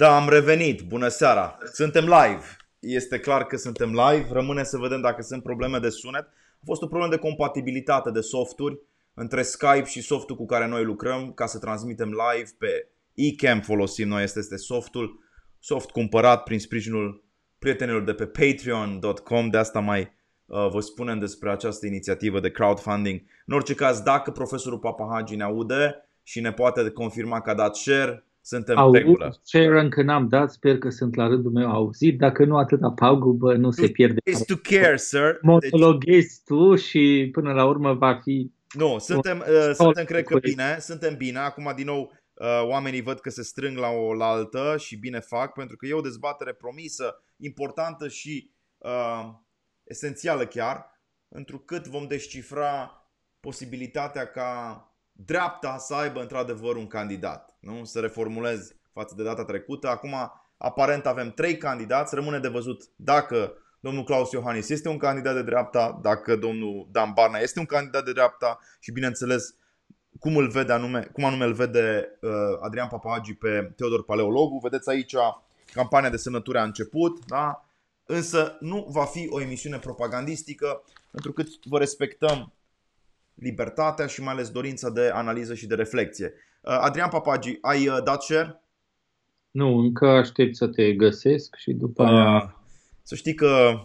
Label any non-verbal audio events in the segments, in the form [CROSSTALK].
Da, am revenit. Bună seara. Suntem live. Este clar că suntem live. Rămâne să vedem dacă sunt probleme de sunet. A fost o problemă de compatibilitate de softuri între Skype și softul cu care noi lucrăm ca să transmitem live pe eCam folosim noi, este, este softul, soft cumpărat prin sprijinul prietenilor de pe patreon.com, de asta mai uh, vă spunem despre această inițiativă de crowdfunding. În orice caz, dacă profesorul Papahagi ne aude și ne poate confirma că a dat share, suntem Au, regulă. share încă n-am dat, sper că sunt la rândul meu auzit. Dacă nu atâta pagubă, nu se pierde. Is to care, sir. Deci, Monologhezi tu și până la urmă va fi... nu, suntem, uh, suntem cred că bine, suntem bine. Acum din nou uh, oamenii văd că se strâng la o la altă și bine fac pentru că e o dezbatere promisă, importantă și uh, esențială chiar, întrucât vom descifra posibilitatea ca dreapta să aibă într-adevăr un candidat. Nu? Să reformulez față de data trecută. Acum, aparent, avem trei candidați. Rămâne de văzut dacă domnul Claus Iohannis este un candidat de dreapta, dacă domnul Dan Barna este un candidat de dreapta și, bineînțeles, cum îl vede anume, cum anume îl vede uh, Adrian Papagi pe Teodor Paleologu. Vedeți aici, campania de sănătură a început, da? însă nu va fi o emisiune propagandistică, pentru că vă respectăm libertatea și mai ales dorința de analiză și de reflexie. Uh, Adrian Papagi, ai uh, dat share? Nu, încă aștept să te găsesc și după aia... Uh, să știi că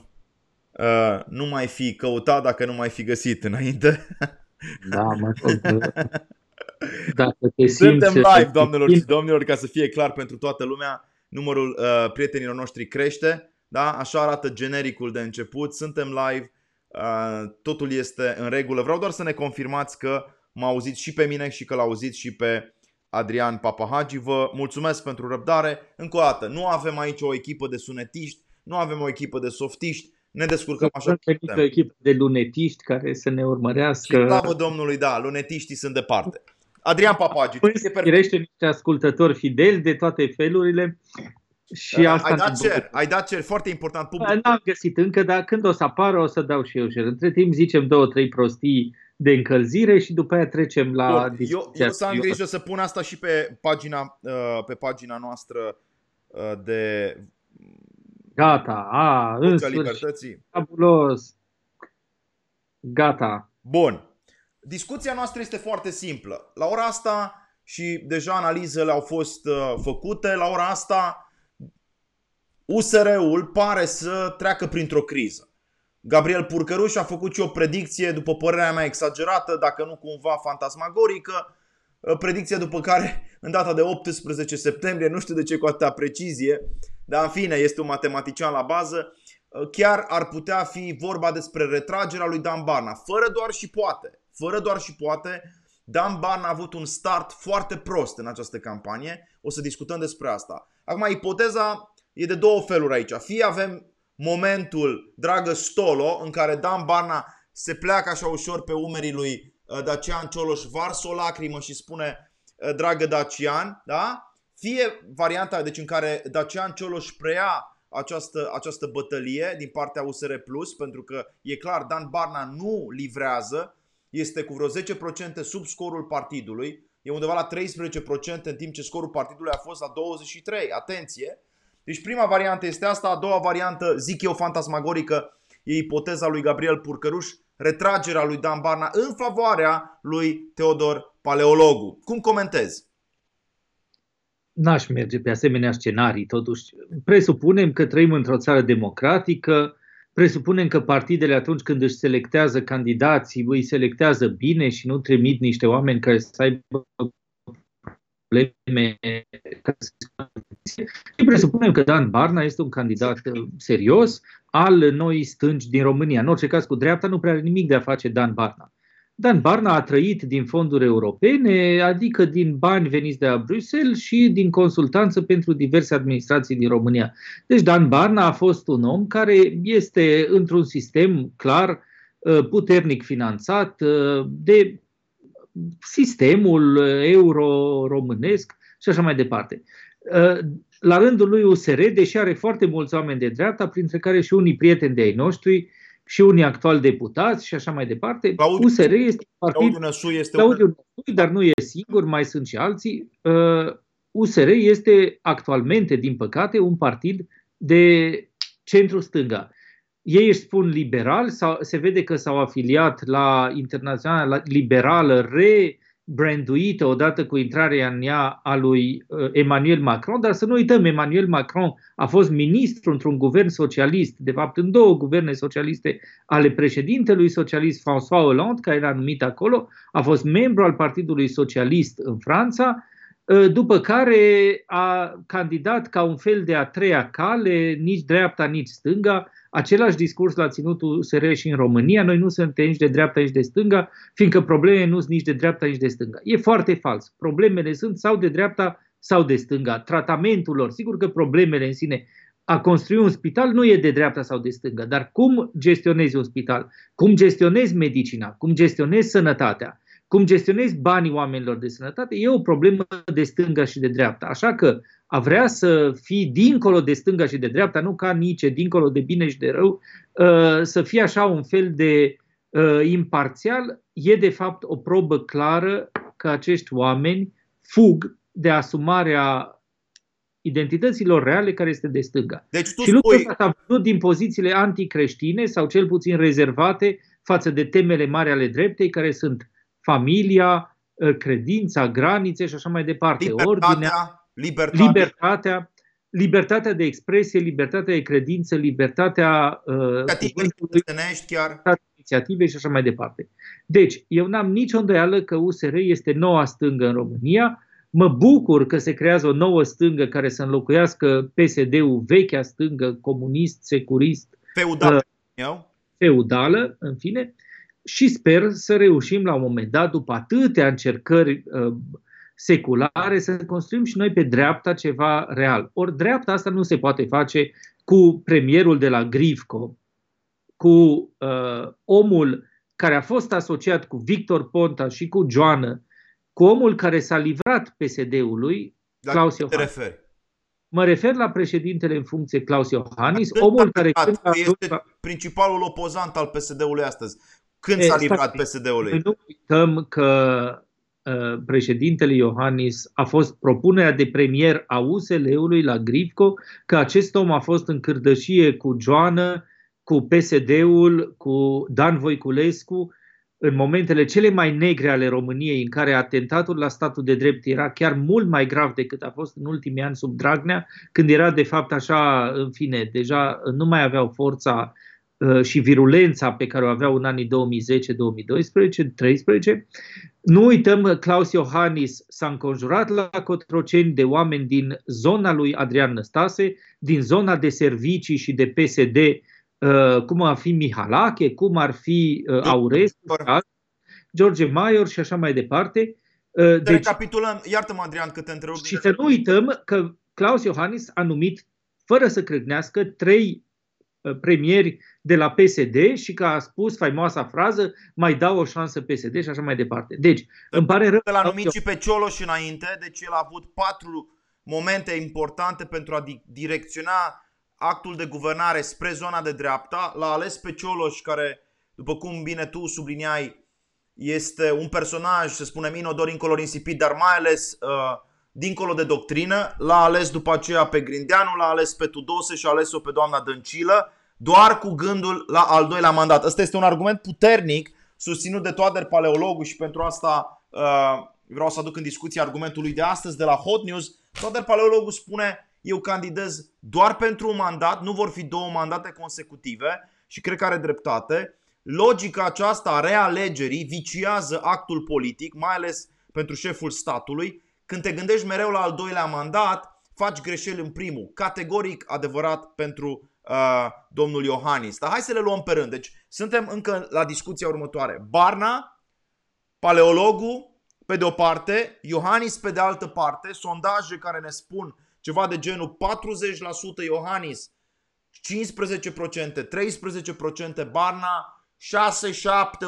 uh, nu mai fi căutat dacă nu mai fi găsit înainte. [LAUGHS] Da, mă rog, [LAUGHS] dacă te simți... Suntem live, doamnelor și domnilor, ca să fie clar pentru toată lumea. Numărul uh, prietenilor noștri crește. Da? Așa arată genericul de început. Suntem live. Uh, totul este în regulă. Vreau doar să ne confirmați că m-a auzit și pe mine și că l-a auzit și pe Adrian Papahagi. Vă mulțumesc pentru răbdare. Încă o dată, nu avem aici o echipă de sunetiști, nu avem o echipă de softiști, ne descurcăm așa Să cum o putem. echipă de lunetiști care să ne Și urmărească. slavă Domnului, da, lunetiștii sunt departe. Adrian Papagi, tu Păi, e perfect. firește niște ascultători fideli de toate felurile. Și asta ai ne dat bucură. cer, ai dat cer, foarte important. Da, Public. N-am găsit încă, dar când o să apară o să dau și eu share. Între timp zicem două, trei prostii de încălzire și după aia trecem la Bun, eu, discuția eu să am serioasă. grijă să pun asta și pe pagina, uh, pe pagina noastră uh, de Gata, a, în Vocea sfârșit, Libertății. fabulos. Gata. Bun. Discuția noastră este foarte simplă. La ora asta și deja analizele au fost uh, făcute, la ora asta USR-ul pare să treacă printr-o criză. Gabriel Purcăruș a făcut și o predicție, după părerea mea exagerată, dacă nu cumva fantasmagorică, uh, predicție după care în data de 18 septembrie, nu știu de ce cu atâta precizie, dar în fine este un matematician la bază, uh, chiar ar putea fi vorba despre retragerea lui Dan Barna, fără doar și poate. Fără doar și poate, Dan Barna a avut un start foarte prost în această campanie. O să discutăm despre asta. Acum, ipoteza e de două feluri aici. Fie avem momentul, dragă Stolo, în care Dan Barna se pleacă așa ușor pe umerii lui uh, Dacian Cioloș, varsă o lacrimă și spune uh, dragă Dacian, da? Fie varianta deci în care Dacian Cioloș preia această, această bătălie din partea USR Plus, pentru că e clar, Dan Barna nu livrează, este cu vreo 10% sub scorul partidului, e undeva la 13% în timp ce scorul partidului a fost la 23%. Atenție! Deci prima variantă este asta, a doua variantă, zic eu fantasmagorică, e ipoteza lui Gabriel Purcăruș, retragerea lui Dan Barna în favoarea lui Teodor Paleologu. Cum comentezi? N-aș merge pe asemenea scenarii, totuși. Presupunem că trăim într-o țară democratică, presupunem că partidele atunci când își selectează candidații, îi selectează bine și nu trimit niște oameni care să aibă probleme. care să- Și presupunem că Dan Barna este un candidat uh, serios al noii stângi din România. În orice caz, cu dreapta nu prea are nimic de a face Dan Barna. Dan Barna a trăit din fonduri europene, adică din bani veniți de la Bruxelles și din consultanță pentru diverse administrații din România. Deci Dan Barna a fost un om care este într-un sistem clar uh, puternic finanțat uh, de sistemul euro-românesc și așa mai departe. Uh, La rândul lui USR, deși are foarte mulți oameni de dreapta, printre care și unii prieteni de ai noștri, și unii actuali deputați și așa mai departe, Claudiu- USR este un partid Claudiu Năsu este un... Claudiu Năstui, dar nu e singur, mai sunt și alții. Uh, USR este actualmente, din păcate, un partid de centru-stânga. Ei își spun liberal, sau se vede că s-au afiliat la Internaționala Liberală rebranduită odată cu intrarea în ea a lui uh, Emmanuel Macron, dar să nu uităm, Emmanuel Macron a fost ministru într-un guvern socialist, de fapt în două guverne socialiste ale președintelui socialist François Hollande, care era numit acolo, a fost membru al Partidului Socialist în Franța, uh, după care a candidat ca un fel de a treia cale, nici dreapta, nici stânga, Același discurs l-a ținut USR și în România. Noi nu suntem nici de dreapta, nici de stânga, fiindcă problemele nu sunt nici de dreapta, nici de stânga. E foarte fals. Problemele sunt sau de dreapta sau de stânga. Tratamentul lor, sigur că problemele în sine a construi un spital nu e de dreapta sau de stânga, dar cum gestionezi un spital, cum gestionezi medicina, cum gestionezi sănătatea, cum gestionezi banii oamenilor de sănătate, e o problemă de stânga și de dreapta. Așa că a vrea să fii dincolo de stânga și de dreapta, nu ca nici dincolo de bine și de rău, uh, să fie așa un fel de uh, imparțial, e de fapt o probă clară că acești oameni fug de asumarea identităților reale care este de stânga. Deci tu și lucrul spui... ăsta s-a văzut din pozițiile anticreștine sau cel puțin rezervate față de temele mari ale dreptei, care sunt familia, uh, credința, granițe și așa mai departe. Libertatea, Ordinea, libertatea. libertatea, libertatea de expresie, libertatea de credință, libertatea uh, cuvântului, chiar. inițiativei și așa mai departe. Deci, eu n-am nicio îndoială că USR este noua stângă în România. Mă bucur că se creează o nouă stângă care să înlocuiască PSD-ul, vechea stângă, comunist, securist, feudală, uh, feudală, în fine, și sper să reușim la un moment dat, după atâtea încercări uh, seculare, să construim și noi pe dreapta ceva real. Ori dreapta asta nu se poate face cu premierul de la Grivco, cu uh, omul care a fost asociat cu Victor Ponta și cu Joană, cu omul care s-a livrat PSD-ului, la Claus Iohannis. Referi? Mă refer la președintele în funcție Claus Iohannis, Atât omul care când a este la... principalul opozant al PSD-ului astăzi. Când s-a livrat PSD-ului? Nu uităm că Uh, președintele Iohannis a fost propunerea de premier a USL-ului la Grivco, că acest om a fost în cârdășie cu Joană, cu PSD-ul, cu Dan Voiculescu, în momentele cele mai negre ale României, în care atentatul la statul de drept era chiar mult mai grav decât a fost în ultimii ani sub Dragnea, când era de fapt așa, în fine, deja nu mai aveau forța uh, și virulența pe care o aveau în anii 2010, 2012, 2013. Nu uităm că Claus Iohannis s-a înconjurat la Cotroceni de oameni din zona lui Adrian Năstase, din zona de servicii și de PSD, uh, cum ar fi Mihalache, cum ar fi uh, Aurescu, George Maior și așa mai departe. Uh, deci, recapitulăm, iartă-mă Adrian că te întreb. Și să nu uităm că Claus Iohannis a numit, fără să crâgnească, trei premieri de la PSD și că a spus faimoasa frază mai dau o șansă PSD și așa mai departe. Deci, îmi pare rău. L-a numit și pe Cioloș înainte, deci el a avut patru momente importante pentru a direcționa actul de guvernare spre zona de dreapta. L-a ales pe Cioloș care, după cum bine tu subliniai, este un personaj, să spunem, inodor, incolor, insipid, dar mai ales uh, dincolo de doctrină. L-a ales după aceea pe Grindeanu, l-a ales pe Tudose și a ales-o pe doamna Dăncilă doar cu gândul la al doilea mandat. Ăsta este un argument puternic susținut de Toader Paleologu și pentru asta uh, vreau să aduc în discuție argumentul lui de astăzi de la Hot News. Toader Paleologu spune eu candidez doar pentru un mandat, nu vor fi două mandate consecutive și cred că are dreptate. Logica aceasta a realegerii viciază actul politic, mai ales pentru șeful statului. Când te gândești mereu la al doilea mandat, faci greșeli în primul. Categoric adevărat pentru uh, domnul Iohannis. Dar hai să le luăm pe rând. Deci suntem încă la discuția următoare. Barna, paleologul, pe de o parte, Iohannis pe de altă parte, sondaje care ne spun ceva de genul 40% Iohannis, 15%, 13% Barna, 6, 7,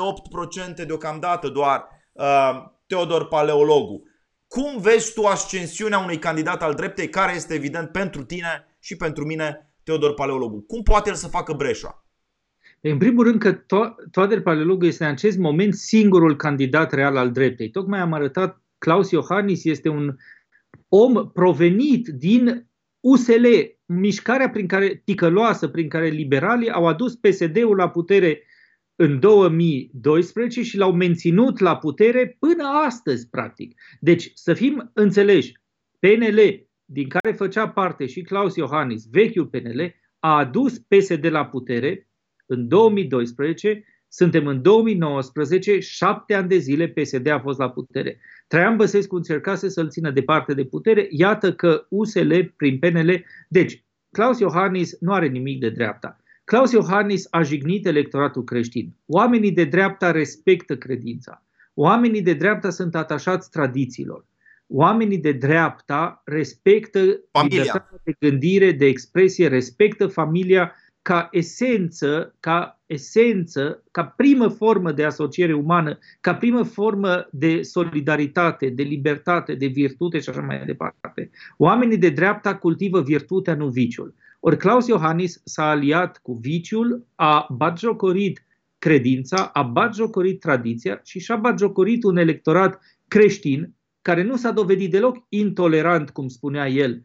8% deocamdată doar uh, Teodor Paleologu. Cum vezi tu ascensiunea unui candidat al dreptei care este evident pentru tine și pentru mine Teodor Paleologu. Cum poate el să facă breșa? În primul rând că to- Teodor Paleologu este în acest moment singurul candidat real al dreptei. Tocmai am arătat, Claus Iohannis este un om provenit din USL, mișcarea prin care, ticăloasă prin care liberalii au adus PSD-ul la putere în 2012 și l-au menținut la putere până astăzi, practic. Deci, să fim înțeleși, PNL, din care făcea parte și Claus Iohannis, vechiul PNL, a adus PSD la putere în 2012, suntem în 2019, șapte ani de zile PSD a fost la putere. Traian Băsescu încercase să-l țină departe de putere, iată că USL prin PNL, deci Claus Iohannis nu are nimic de dreapta. Claus Iohannis a jignit electoratul creștin. Oamenii de dreapta respectă credința. Oamenii de dreapta sunt atașați tradițiilor. Oamenii de dreapta respectă familia. libertatea de gândire, de expresie, respectă familia ca esență, ca esență, ca primă formă de asociere umană, ca primă formă de solidaritate, de libertate, de virtute și așa mai departe. Oamenii de dreapta cultivă virtutea, nu viciul. Ori Claus Iohannis s-a aliat cu viciul, a batjocorit credința, a batjocorit tradiția și și-a batjocorit un electorat creștin care nu s-a dovedit deloc intolerant, cum spunea el,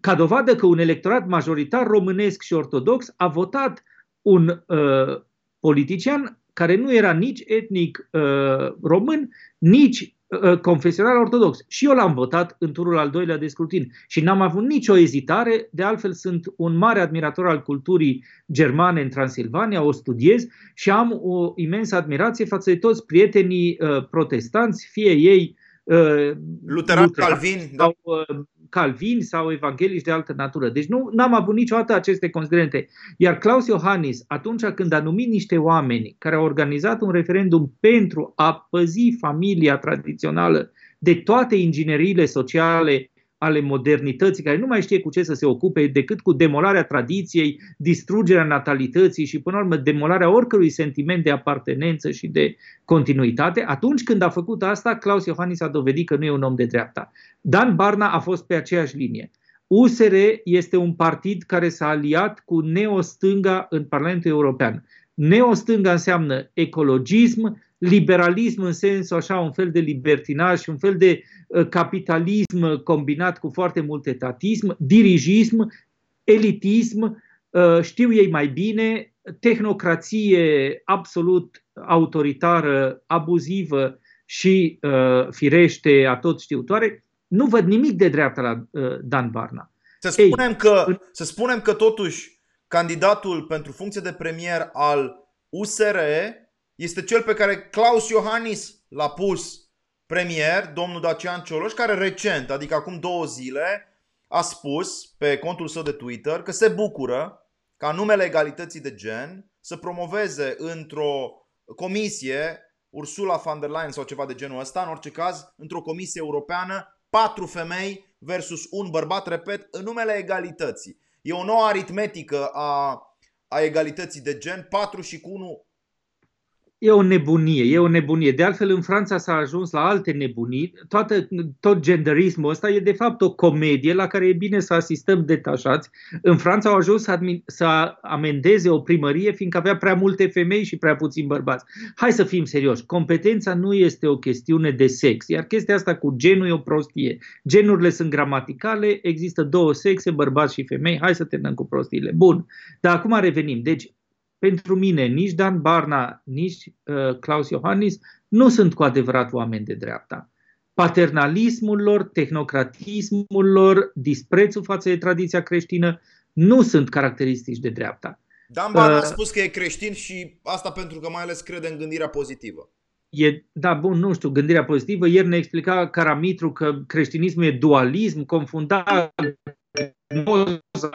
ca dovadă că un electorat majoritar românesc și ortodox a votat un uh, politician care nu era nici etnic uh, român, nici uh, confesional ortodox. Și eu l-am votat în turul al doilea de scrutin și n-am avut nicio ezitare, de altfel sunt un mare admirator al culturii germane în Transilvania, o studiez și am o imensă admirație față de toți prietenii uh, protestanți, fie ei uh, Luteran, Calvin, da. sau uh, calvini sau evanghelici de altă natură. Deci nu am avut niciodată aceste considerente. Iar Claus Iohannis, atunci când a numit niște oameni care au organizat un referendum pentru a păzi familia tradițională de toate ingineriile sociale ale modernității, care nu mai știe cu ce să se ocupe decât cu demolarea tradiției, distrugerea natalității și, până la urmă, demolarea oricărui sentiment de apartenență și de continuitate, atunci când a făcut asta, Claus Iohannis a dovedit că nu e un om de dreapta. Dan Barna a fost pe aceeași linie. USR este un partid care s-a aliat cu neostânga în Parlamentul European. Neostânga înseamnă ecologism, liberalism în sensul așa, un fel de libertinaj și un fel de uh, capitalism combinat cu foarte mult etatism, dirigism, elitism, uh, știu ei mai bine, tehnocrație absolut autoritară, abuzivă și uh, firește a tot știutoare, nu văd nimic de dreapta la Dan Barna. Să spunem, Ei, că, să spunem că totuși candidatul pentru funcție de premier al USR este cel pe care Claus Iohannis l-a pus premier, domnul Dacian Cioloș, care recent, adică acum două zile, a spus pe contul său de Twitter că se bucură ca numele egalității de gen să promoveze într-o comisie Ursula von der Leyen sau ceva de genul ăsta, în orice caz, într-o comisie europeană, patru femei versus un bărbat, repet, în numele egalității. E o nouă aritmetică a, a egalității de gen, 4 și cu 1 E o nebunie, e o nebunie. De altfel, în Franța s-a ajuns la alte nebunii. Toată, tot genderismul ăsta e de fapt o comedie la care e bine să asistăm detașați. În Franța au ajuns să, admi- să amendeze o primărie fiindcă avea prea multe femei și prea puțini bărbați. Hai să fim serioși. Competența nu este o chestiune de sex, iar chestia asta cu genul e o prostie. Genurile sunt gramaticale, există două sexe, bărbați și femei. Hai să terminăm cu prostiile. Bun. Dar acum revenim. Deci, pentru mine nici Dan Barna, nici uh, Claus Iohannis nu sunt cu adevărat oameni de dreapta. Paternalismul lor, tehnocratismul lor, disprețul față de tradiția creștină nu sunt caracteristici de dreapta. Dan Barna uh, a spus că e creștin și asta pentru că mai ales crede în gândirea pozitivă. E, da, bun, nu știu, gândirea pozitivă. Ieri ne explica Caramitru că creștinismul e dualism, confundat dualism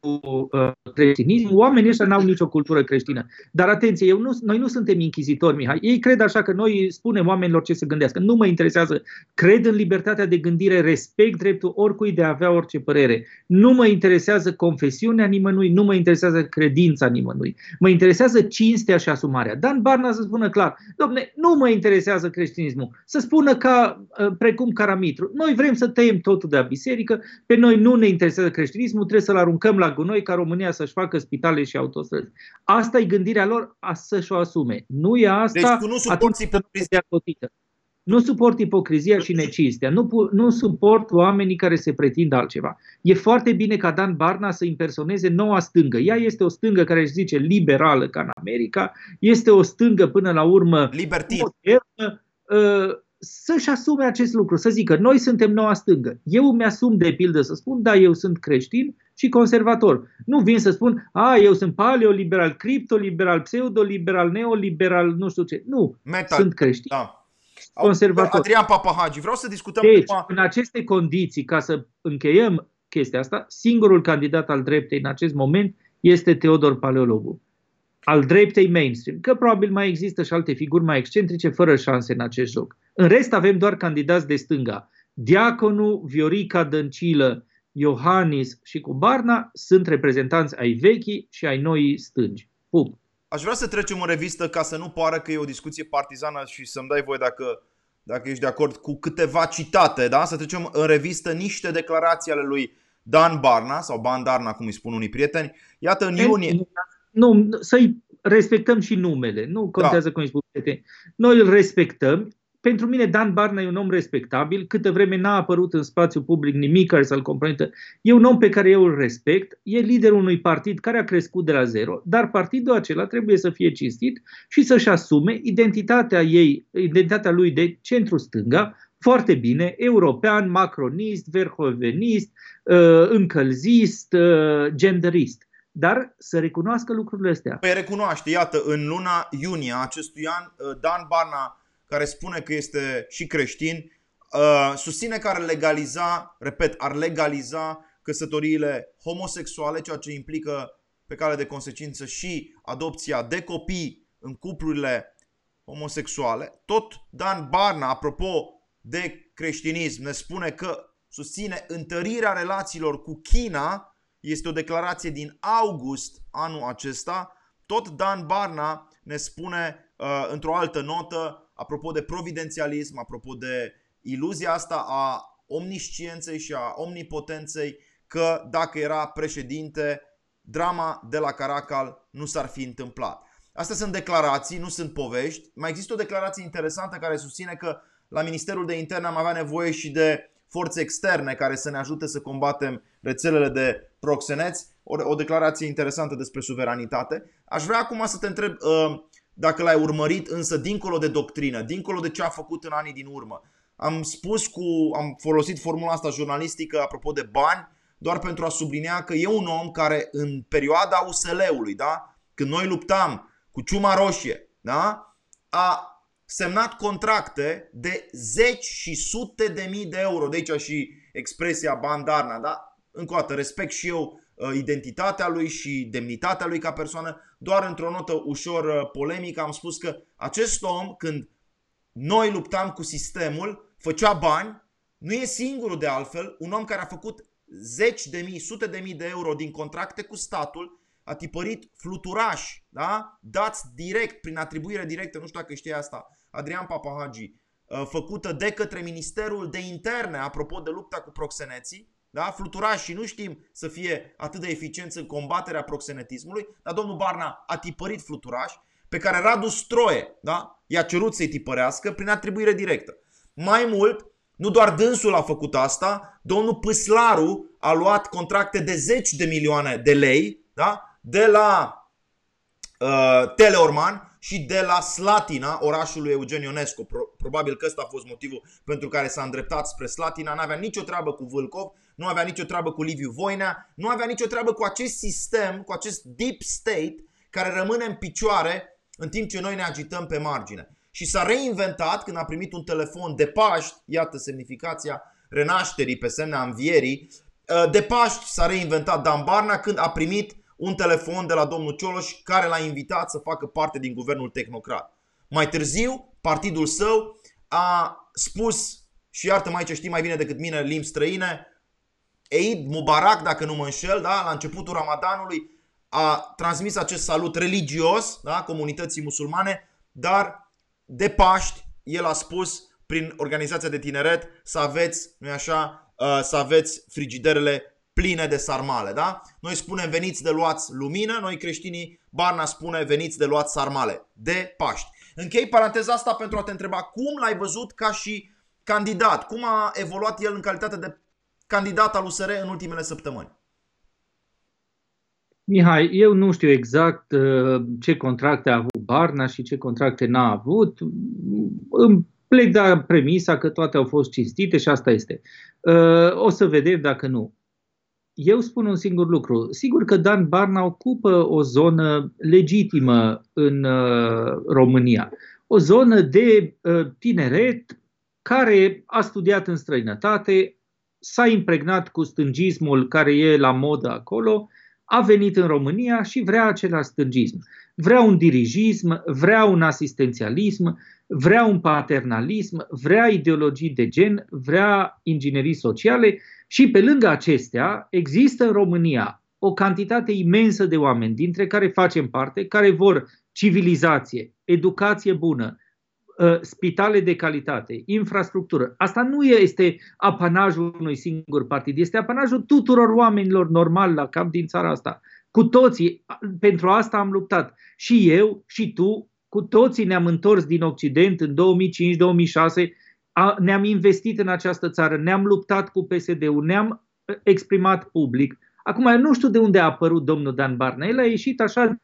cu uh, creștinism, oamenii ăștia n-au nicio cultură creștină. Dar atenție, eu nu, noi nu suntem inchizitori, Mihai. Ei cred așa că noi spunem oamenilor ce să gândească. Nu mă interesează. Cred în libertatea de gândire, respect dreptul oricui de a avea orice părere. Nu mă interesează confesiunea nimănui, nu mă interesează credința nimănui. Mă interesează cinstea și asumarea. Dan Barna să spună clar, domne, nu mă interesează creștinismul. Să spună ca, uh, precum Caramitru, noi vrem să tăiem totul de la biserică, pe noi nu ne interesează creștinismul, turismul trebuie să-l aruncăm la gunoi ca România să-și facă spitale și autostrăzi. Asta e gândirea lor a să-și o asume. Nu e asta, deci tu nu suporți Nu suport ipocrizia și necinstea. Nu, nu suport oamenii care se pretind altceva. E foarte bine ca Dan Barna să impersoneze noua stângă. Ea este o stângă care își zice liberală ca în America, este o stângă până la urmă Libertin. modernă, uh, să-și asume acest lucru, să zică noi suntem noua stângă. Eu mi-asum de pildă să spun, da, eu sunt creștin și conservator. Nu vin să spun, a, eu sunt paleoliberal, criptoliberal, pseudoliberal, neoliberal, nu știu ce. Nu, Metal. sunt creștin. Da. Conservator. Adrian Papahagi, vreau să discutăm Deci, acum- în aceste condiții, ca să încheiem chestia asta, singurul candidat al dreptei în acest moment este Teodor Paleologu. Al dreptei mainstream. Că probabil mai există și alte figuri mai excentrice fără șanse în acest joc. În rest avem doar candidați de stânga. Diaconu, Viorica Dăncilă, Iohannis și cu Barna sunt reprezentanți ai vechii și ai noii stângi. Pup. Aș vrea să trecem în revistă ca să nu pară că e o discuție partizană și să-mi dai voie dacă, dacă ești de acord cu câteva citate, da? Să trecem în revistă niște declarații ale lui Dan Barna sau Bandarna, cum îi spun unii prieteni. Iată, în iunie... Nu, să-i respectăm și numele. Nu contează da. cum îi spun prieteni. Noi îl respectăm. Pentru mine Dan Barna e un om respectabil. Câtă vreme n-a apărut în spațiu public nimic care să-l compromită. E un om pe care eu îl respect. E liderul unui partid care a crescut de la zero. Dar partidul acela trebuie să fie cinstit și să-și asume identitatea ei, identitatea lui de centru-stânga, foarte bine, european, macronist, verhoevenist, încălzist, genderist. Dar să recunoască lucrurile astea. Păi recunoaște, iată, în luna iunie acestui an, Dan Barna, care spune că este și creștin, susține că ar legaliza, repet, ar legaliza căsătoriile homosexuale, ceea ce implică pe cale de consecință și adopția de copii în cuplurile homosexuale. Tot Dan Barna, apropo de creștinism, ne spune că susține întărirea relațiilor cu China, este o declarație din august anul acesta. Tot Dan Barna ne spune uh, într-o altă notă, apropo de providențialism, apropo de iluzia asta a omniscienței și a omnipotenței, că dacă era președinte, drama de la Caracal nu s-ar fi întâmplat. Astea sunt declarații, nu sunt povești. Mai există o declarație interesantă care susține că la Ministerul de Interne am avea nevoie și de forțe externe care să ne ajute să combatem rețelele de proxeneți. O, o declarație interesantă despre suveranitate. Aș vrea acum să te întreb uh, dacă l-ai urmărit, însă dincolo de doctrină, dincolo de ce a făcut în anii din urmă. Am spus cu, am folosit formula asta jurnalistică apropo de bani, doar pentru a sublinia că e un om care în perioada USL-ului, da? când noi luptam cu ciuma roșie, da? a semnat contracte de zeci și sute de mii de euro. De aici și expresia bandarna, da? Încă o dată, respect și eu identitatea lui și demnitatea lui ca persoană. Doar într-o notă ușor polemică am spus că acest om, când noi luptam cu sistemul, făcea bani, nu e singurul de altfel, un om care a făcut zeci de mii, sute de mii de euro din contracte cu statul, a tipărit fluturași, da? dați direct, prin atribuire directă, nu știu dacă știi asta, Adrian Papahagi, făcută de către Ministerul de Interne, apropo de lupta cu proxeneții, da? fluturași și nu știm să fie atât de eficienți în combaterea proxenetismului, dar domnul Barna a tipărit fluturași pe care Radu Stroie da? i-a cerut să-i tipărească prin atribuire directă. Mai mult, nu doar dânsul a făcut asta, domnul Păslaru a luat contracte de zeci de milioane de lei da? de la uh, Teleorman și de la Slatina, orașul lui Eugen Ionescu. Pro- probabil că ăsta a fost motivul pentru care s-a îndreptat spre Slatina. Nu avea nicio treabă cu Vâlcov, nu avea nicio treabă cu Liviu Voinea, nu avea nicio treabă cu acest sistem, cu acest deep state care rămâne în picioare în timp ce noi ne agităm pe margine. Și s-a reinventat când a primit un telefon de Paști, iată semnificația renașterii pe semnea învierii, de Paști s-a reinventat Dan Barna când a primit un telefon de la domnul Cioloș care l-a invitat să facă parte din guvernul tehnocrat. Mai târziu, partidul său a spus, și iartă mai ce știi mai bine decât mine limbi străine, Eid Mubarak, dacă nu mă înșel, da, la începutul Ramadanului a transmis acest salut religios da, comunității musulmane, dar de Paști el a spus prin organizația de tineret să aveți, nu așa, să aveți frigiderele pline de sarmale, da? Noi spunem veniți de luați lumină, noi creștinii, Barna spune veniți de luați sarmale, de Paști. Închei paranteza asta pentru a te întreba cum l-ai văzut ca și candidat, cum a evoluat el în calitate de candidat al USR în ultimele săptămâni. Mihai, eu nu știu exact uh, ce contracte a avut Barna și ce contracte n-a avut. Îmi plec de premisa că toate au fost cinstite și asta este. Uh, o să vedem dacă nu. Eu spun un singur lucru. Sigur că Dan Barna ocupă o zonă legitimă în uh, România. O zonă de tineret care a studiat în străinătate, s-a impregnat cu stângismul care e la modă acolo a venit în România și vrea același stângism. Vrea un dirigism, vrea un asistențialism, vrea un paternalism, vrea ideologii de gen, vrea inginerii sociale și pe lângă acestea există în România o cantitate imensă de oameni, dintre care facem parte, care vor civilizație, educație bună, Uh, spitale de calitate, infrastructură. Asta nu este apanajul unui singur partid, este apanajul tuturor oamenilor normali la cap din țara asta. Cu toții, pentru asta am luptat. Și eu, și tu, cu toții ne-am întors din Occident în 2005-2006, ne-am investit în această țară, ne-am luptat cu PSD-ul, ne-am uh, exprimat public. Acum, eu nu știu de unde a apărut domnul Dan Barna. El a ieșit așa în uh,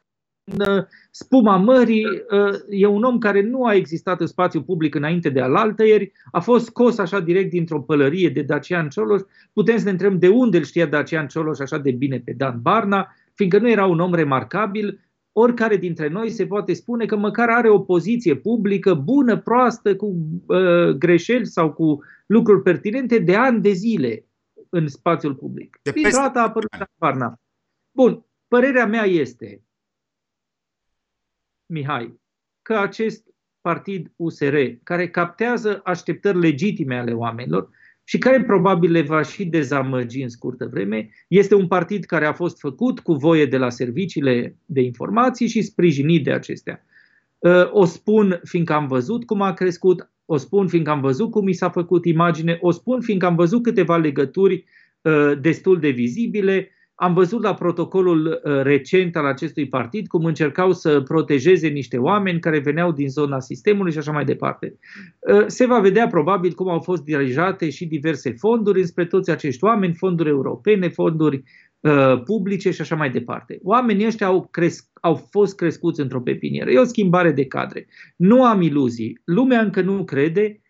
spuma mării, uh, e un om care nu a existat în spațiu public înainte de alaltăieri, a fost scos așa direct dintr-o pălărie de Dacian Cioloș. Putem să ne întrebăm de unde îl știa Dacian Cioloș așa de bine pe Dan Barna, fiindcă nu era un om remarcabil, oricare dintre noi se poate spune că măcar are o poziție publică bună, proastă, cu uh, greșeli sau cu lucruri pertinente de ani de zile în spațiul public. De peste... a apărut Dan Barna. Bun, părerea mea este, Mihai, că acest partid USR, care captează așteptări legitime ale oamenilor și care probabil le va și dezamăgi în scurtă vreme, este un partid care a fost făcut cu voie de la serviciile de informații și sprijinit de acestea. Uh, o spun fiindcă am văzut cum a crescut, o spun fiindcă am văzut cum i s-a făcut imagine, o spun fiindcă am văzut câteva legături uh, destul de vizibile am văzut la protocolul uh, recent al acestui partid cum încercau să protejeze niște oameni care veneau din zona sistemului și așa mai departe. Uh, se va vedea probabil cum au fost dirijate și diverse fonduri înspre toți acești oameni, fonduri europene, fonduri uh, publice și așa mai departe. Oamenii ăștia au, cresc, au fost crescuți într-o pepinieră. E o schimbare de cadre. Nu am iluzii. Lumea încă nu crede Ă,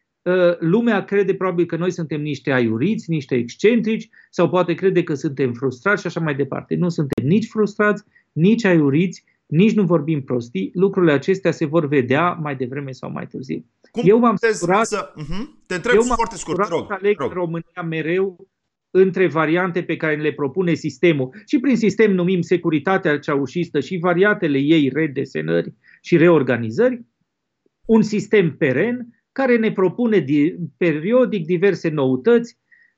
lumea crede probabil că noi suntem niște aiuriți, niște excentrici sau poate crede că suntem frustrați și așa mai departe. Nu suntem nici frustrați, nici aiuriți, nici nu vorbim prostii. Lucrurile acestea se vor vedea mai devreme sau mai târziu. Cum eu m-am săturat, să... uh-huh. Te întreb eu foarte scurt, rog, să aleg rog. România mereu între variante pe care le propune sistemul și prin sistem numim securitatea ceaușistă și variantele ei redesenări și reorganizări, un sistem peren care ne propune periodic diverse noutăți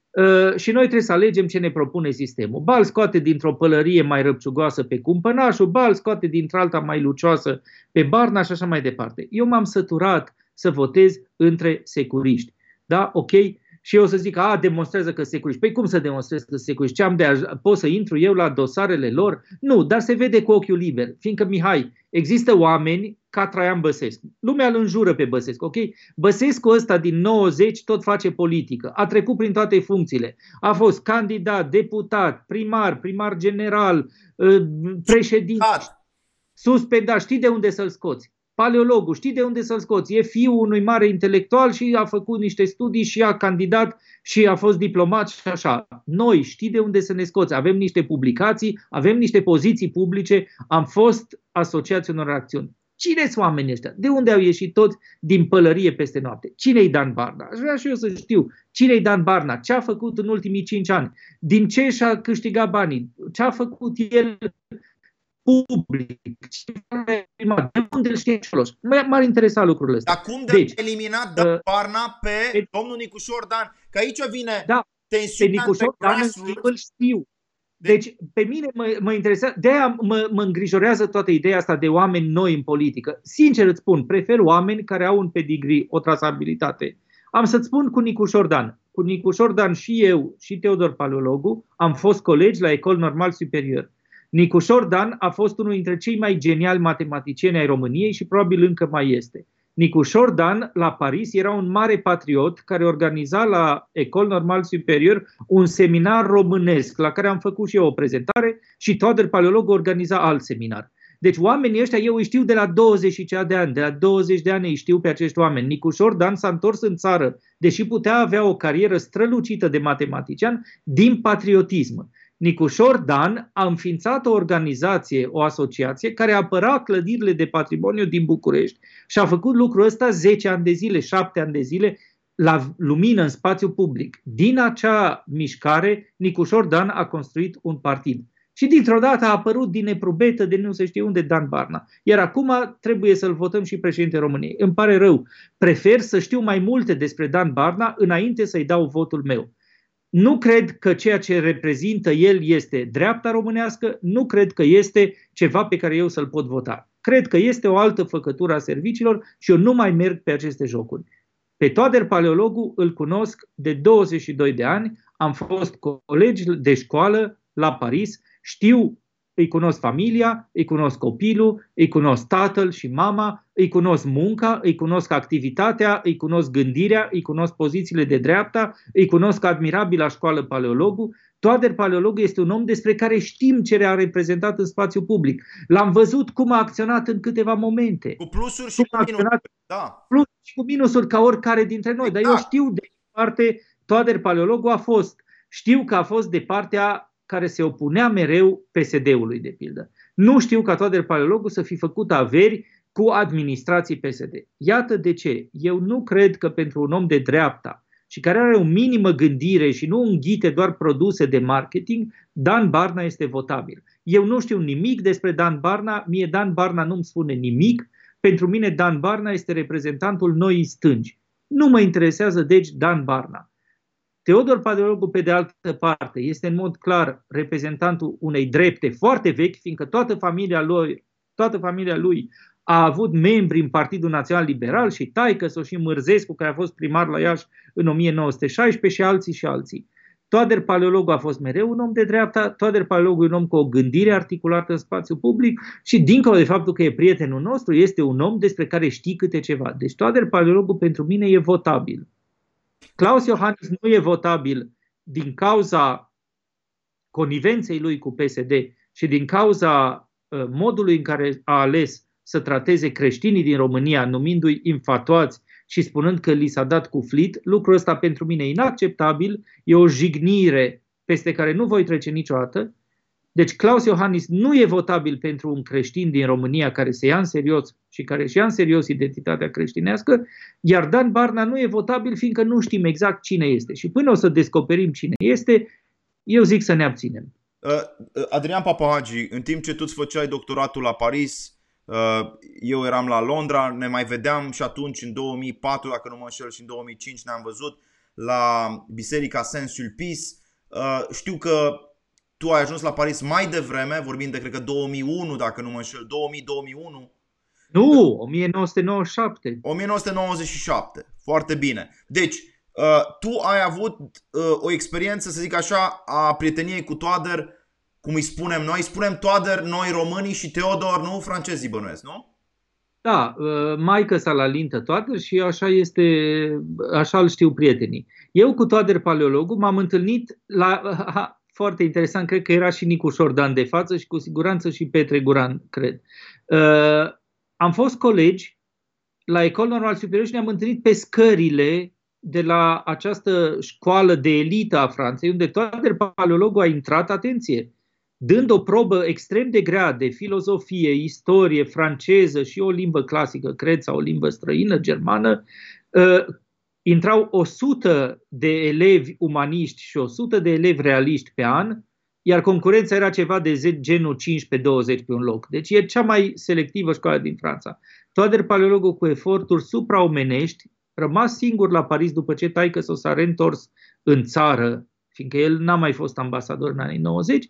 uh, și noi trebuie să alegem ce ne propune sistemul. Bal scoate dintr-o pălărie mai răpciugoasă pe cumpănașul, bal scoate dintr-alta mai lucioasă pe barna și așa mai departe. Eu m-am săturat să votez între securiști. Da? Ok? Și eu o să zic, a, demonstrează că securiști. Păi cum să demonstrez că securiști? Ce am de a, pot să intru eu la dosarele lor? Nu, dar se vede cu ochiul liber. Fiindcă, Mihai, există oameni ca Traian Băsescu. Lumea îl înjură pe Băsescu, ok? Băsescu ăsta din 90 tot face politică. A trecut prin toate funcțiile. A fost candidat, deputat, primar, primar general, ă, președinte. Suspendat. Știi de unde să-l scoți? Paleologul, știi de unde să-l scoți? E fiul unui mare intelectual și a făcut niște studii și a candidat și a fost diplomat și așa. Noi știi de unde să ne scoți? Avem niște publicații, avem niște poziții publice, am fost asociați unor acțiuni. Cine sunt oamenii ăștia? De unde au ieșit toți din pălărie peste noapte? Cine-i Dan Barna? Aș vrea și eu să știu. Cine-i Dan Barna? Ce a făcut în ultimii cinci ani? Din ce și-a câștigat banii? Ce a făcut el public? De unde îl știe Cioloș? M-ar interesa lucrurile astea. Dar cum de deci, eliminat Dan uh, Barna pe uh, domnul Nicușor Dan? Că aici vine da, tensiunea pe Nicușor Dan îl știu. Deci, pe mine mă, mă interesează, de aia mă, mă îngrijorează toată ideea asta de oameni noi în politică. Sincer îți spun, prefer oameni care au un pedigree, o trasabilitate Am să-ți spun cu Nicuș Șordan. Cu Nicuș Șordan și eu și Teodor Paleologu am fost colegi la Ecol Normal Superior. Nicuș Șordan a fost unul dintre cei mai geniali matematicieni ai României și probabil încă mai este. Nicu Șordan, la Paris, era un mare patriot care organiza la Ecol Normal Superior un seminar românesc, la care am făcut și eu o prezentare și Toader Paleolog organiza alt seminar. Deci oamenii ăștia eu îi știu de la 20 și cea de ani, de la 20 de ani îi știu pe acești oameni. Nicu Șordan s-a întors în țară, deși putea avea o carieră strălucită de matematician, din patriotism. Nicușor Dan a înființat o organizație, o asociație care apăra clădirile de patrimoniu din București și a făcut lucrul ăsta 10 ani de zile, 7 ani de zile la lumină în spațiu public. Din acea mișcare, Nicușor Dan a construit un partid. Și dintr-o dată a apărut din neprobetă de nu se știe unde Dan Barna. Iar acum trebuie să-l votăm și președinte României. Îmi pare rău. Prefer să știu mai multe despre Dan Barna înainte să-i dau votul meu. Nu cred că ceea ce reprezintă el este dreapta românească, nu cred că este ceva pe care eu să-l pot vota. Cred că este o altă făcătură a serviciilor și eu nu mai merg pe aceste jocuri. Pe Toader Paleologu îl cunosc de 22 de ani, am fost colegi de școală la Paris, știu îi cunosc familia, îi cunosc copilul, îi cunosc tatăl și mama, îi cunosc munca, îi cunosc activitatea, îi cunosc gândirea, îi cunosc pozițiile de dreapta, îi cunosc admirabil la școală paleologul. Toader Paleologul este un om despre care știm ce a reprezentat în spațiu public. L-am văzut cum a acționat în câteva momente. Cu plusuri și cu minusuri. Da. Plus și cu minusuri ca oricare dintre noi. Dar eu exact. știu de parte Toader Paleologul a fost. Știu că a fost de partea care se opunea mereu PSD-ului, de pildă. Nu știu ca Toader Paleologul să fi făcut averi cu administrații PSD. Iată de ce. Eu nu cred că pentru un om de dreapta și care are o minimă gândire și nu înghite doar produse de marketing, Dan Barna este votabil. Eu nu știu nimic despre Dan Barna, mie Dan Barna nu-mi spune nimic, pentru mine Dan Barna este reprezentantul noii stângi. Nu mă interesează deci Dan Barna. Teodor Paleologu, pe de altă parte, este în mod clar reprezentantul unei drepte foarte vechi, fiindcă toată familia lui, toată familia lui a avut membri în Partidul Național Liberal și taică sau și Mârzescu, care a fost primar la Iași în 1916 și alții și alții. Toader Paleologu a fost mereu un om de dreapta, Toader Paleologu e un om cu o gândire articulată în spațiu public și dincolo de faptul că e prietenul nostru, este un om despre care știi câte ceva. Deci Toader Paleologu pentru mine e votabil. Claus Iohannis nu e votabil din cauza conivenței lui cu PSD și din cauza uh, modului în care a ales să trateze creștinii din România, numindu-i infatuați și spunând că li s-a dat cu flit, lucrul ăsta pentru mine e inacceptabil, e o jignire peste care nu voi trece niciodată deci Claus Iohannis nu e votabil pentru un creștin din România care se ia în serios și care își ia în serios identitatea creștinească, iar Dan Barna nu e votabil fiindcă nu știm exact cine este. Și până o să descoperim cine este, eu zic să ne abținem. Uh, uh, Adrian Papahagi, în timp ce tu îți făceai doctoratul la Paris, uh, eu eram la Londra, ne mai vedeam și atunci în 2004, dacă nu mă înșel, și în 2005 ne-am văzut la Biserica Saint-Sulpice. Știu că tu ai ajuns la Paris mai devreme, vorbim de cred că 2001, dacă nu mă înșel, 2000-2001. Nu, 1997. 1997, foarte bine. Deci, uh, tu ai avut uh, o experiență, să zic așa, a prieteniei cu Toader, cum îi spunem noi, spunem Toader, noi românii și Teodor, nu francezii bănuiesc, nu? Da, uh, maică sa la lintă Toader și așa este, așa îl știu prietenii. Eu cu Toader Paleologul m-am întâlnit la, [LAUGHS] foarte interesant, cred că era și Nicu Șordan de față și cu siguranță și Petre Guran, cred. Uh, am fost colegi la Ecol Normal Superior și ne-am întâlnit pe scările de la această școală de elită a Franței, unde toate paleologul a intrat, atenție, dând o probă extrem de grea de filozofie, istorie, franceză și o limbă clasică, cred, sau o limbă străină, germană, uh, intrau 100 de elevi umaniști și 100 de elevi realiști pe an, iar concurența era ceva de genul 15-20 pe un loc. Deci e cea mai selectivă școală din Franța. Toader Paleologul cu eforturi supraomenești, rămas singur la Paris după ce taică s-a reîntors în țară, fiindcă el n-a mai fost ambasador în anii 90,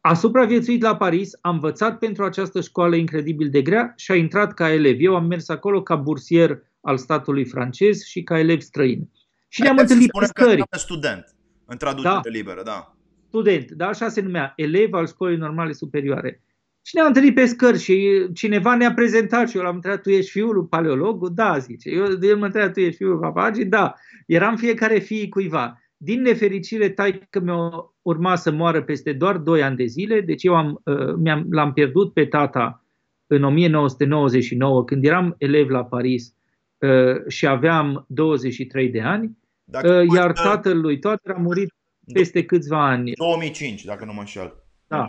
a supraviețuit la Paris, a învățat pentru această școală incredibil de grea și a intrat ca elev. Eu am mers acolo ca bursier al statului francez și ca elev străin. Și ne-am întâlnit pe scări. student, în traducere da. liberă, da. Student, da, așa se numea, elev al școlii normale superioare. Și ne-am întâlnit pe scări și cineva ne-a prezentat și eu l-am întrebat, tu ești fiul lui paleologul? Da, zice. Eu, el mă întrebat, tu ești fiul lui papagii? Da. Eram fiecare fii cuiva. Din nefericire, taică mi-a urma să moară peste doar 2 ani de zile, deci eu am, uh, mi-am, l-am pierdut pe tata în 1999, când eram elev la Paris uh, și aveam 23 de ani, dacă uh, iar tatăl lui toate a murit peste câțiva ani. 2005, dacă nu mă înșel. Da.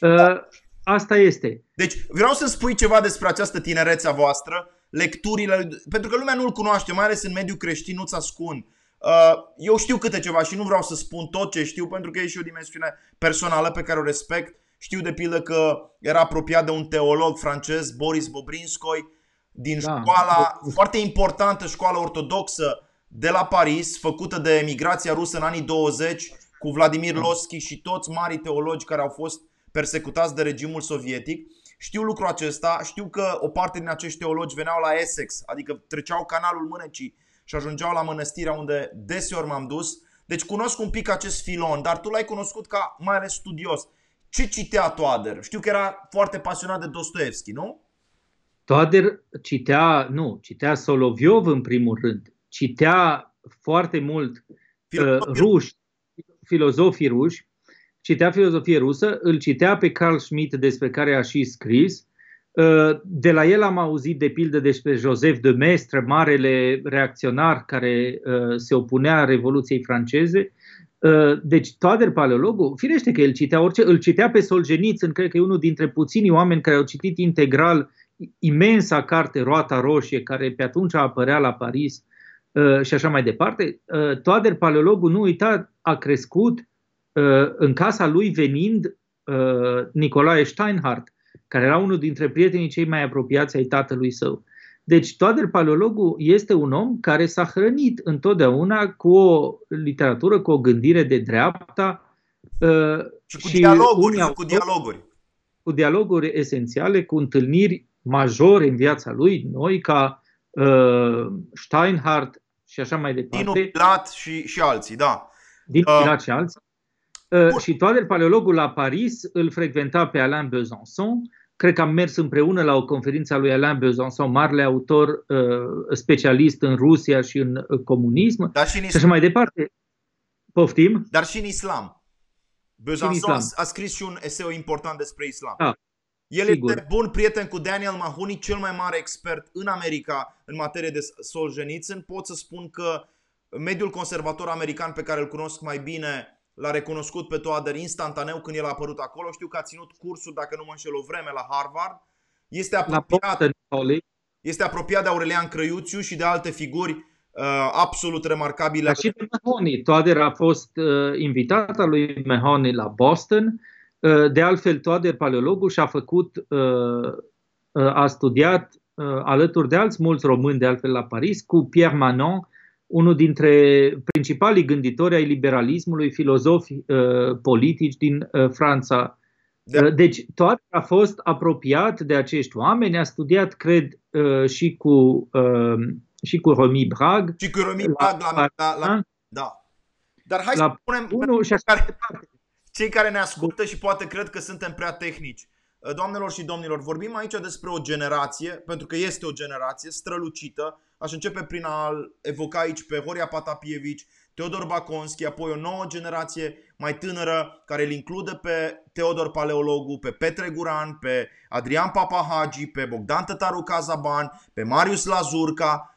Uh, asta este. Deci vreau să spui ceva despre această tinerețe a voastră, lecturile, pentru că lumea nu-l cunoaște, mai ales în mediul creștin, nu-ți ascund. Uh, eu știu câte ceva și nu vreau să spun tot ce știu pentru că e și o dimensiune personală pe care o respect. Știu de pildă că era apropiat de un teolog francez, Boris Bobrinskoi, din da. școala, foarte importantă școală ortodoxă de la Paris, făcută de emigrația rusă în anii 20, cu Vladimir da. Losky și toți mari teologi care au fost persecutați de regimul sovietic. Știu lucrul acesta, știu că o parte din acești teologi veneau la Essex, adică treceau canalul Mânecii și ajungeau la mănăstirea unde deseori m-am dus. Deci cunosc un pic acest filon, dar tu l-ai cunoscut ca mai ales studios. Ce citea Toader? Știu că era foarte pasionat de Dostoevski, nu? Toader citea, nu, citea Soloviov în primul rând. Citea foarte mult uh, ruși, filozofii ruși, citea filozofie rusă, îl citea pe Carl Schmitt despre care a și scris, Uh, de la el am auzit de pildă despre Joseph de Maistre, marele reacționar care uh, se opunea Revoluției franceze. Uh, deci Toader Paleologul, firește că el citea orice, îl citea pe Solzhenitsyn, cred că e unul dintre puținii oameni care au citit integral imensa carte Roata Roșie, care pe atunci apărea la Paris și așa mai departe. Toader Paleologul, nu uita, a crescut în casa lui venind Nicolae Steinhardt, care era unul dintre prietenii cei mai apropiați ai tatălui său. Deci Toader Paleologul este un om care s-a hrănit întotdeauna cu o literatură, cu o gândire de dreapta uh, și cu și dialoguri, cu dialoguri. Cu dialoguri esențiale, cu întâlniri majore în viața lui, noi ca uh, Steinhardt și așa mai departe. Din Pilat și, și alții, da. Din uh, Pilat și alții. Uh, și Toader Paleologul la Paris îl frecventa pe Alain Besançon, Cred că am mers împreună la o conferință a lui Alain Besançon, marele autor uh, specialist în Rusia și în uh, comunism. Dar și, în și așa mai departe. Poftim? Dar și în islam. Besançon islam. a scris și un eseu important despre islam. Da. El Sigur. este bun prieten cu Daniel Mahoney, cel mai mare expert în America în materie de Solzhenitsyn. Pot să spun că mediul conservator american pe care îl cunosc mai bine L-a recunoscut pe Toader instantaneu când el a apărut acolo. Știu că a ținut cursul, dacă nu mă înșel, o vreme la Harvard. Este apropiat, este apropiat de Aurelian Crăiuțiu și de alte figuri uh, absolut remarcabile. Dar și de Mahoney. Toader a fost uh, invitat al lui Mahoney la Boston. Uh, de altfel, Toader, paleologul, și-a făcut, uh, uh, a studiat uh, alături de alți mulți români, de altfel la Paris, cu Pierre Manon, unul dintre principalii gânditori ai liberalismului, filozofi uh, politici din uh, Franța. Da. Uh, deci, toate a fost apropiat de acești oameni, a studiat, cred, uh, și cu uh, și cu Romy Brag. Și cu Romy Brag la, la, la, la da. Dar hai la să spunem unul și care, cei care ne ascultă și poate cred că suntem prea tehnici. Uh, doamnelor și domnilor, vorbim aici despre o generație, pentru că este o generație strălucită, Aș începe prin a evoca aici pe Horia Patapievici, Teodor Baconski, apoi o nouă generație mai tânără care îl include pe Teodor Paleologu, pe Petre Guran, pe Adrian Papahagi, pe Bogdan Tătaru Cazaban, pe Marius Lazurca,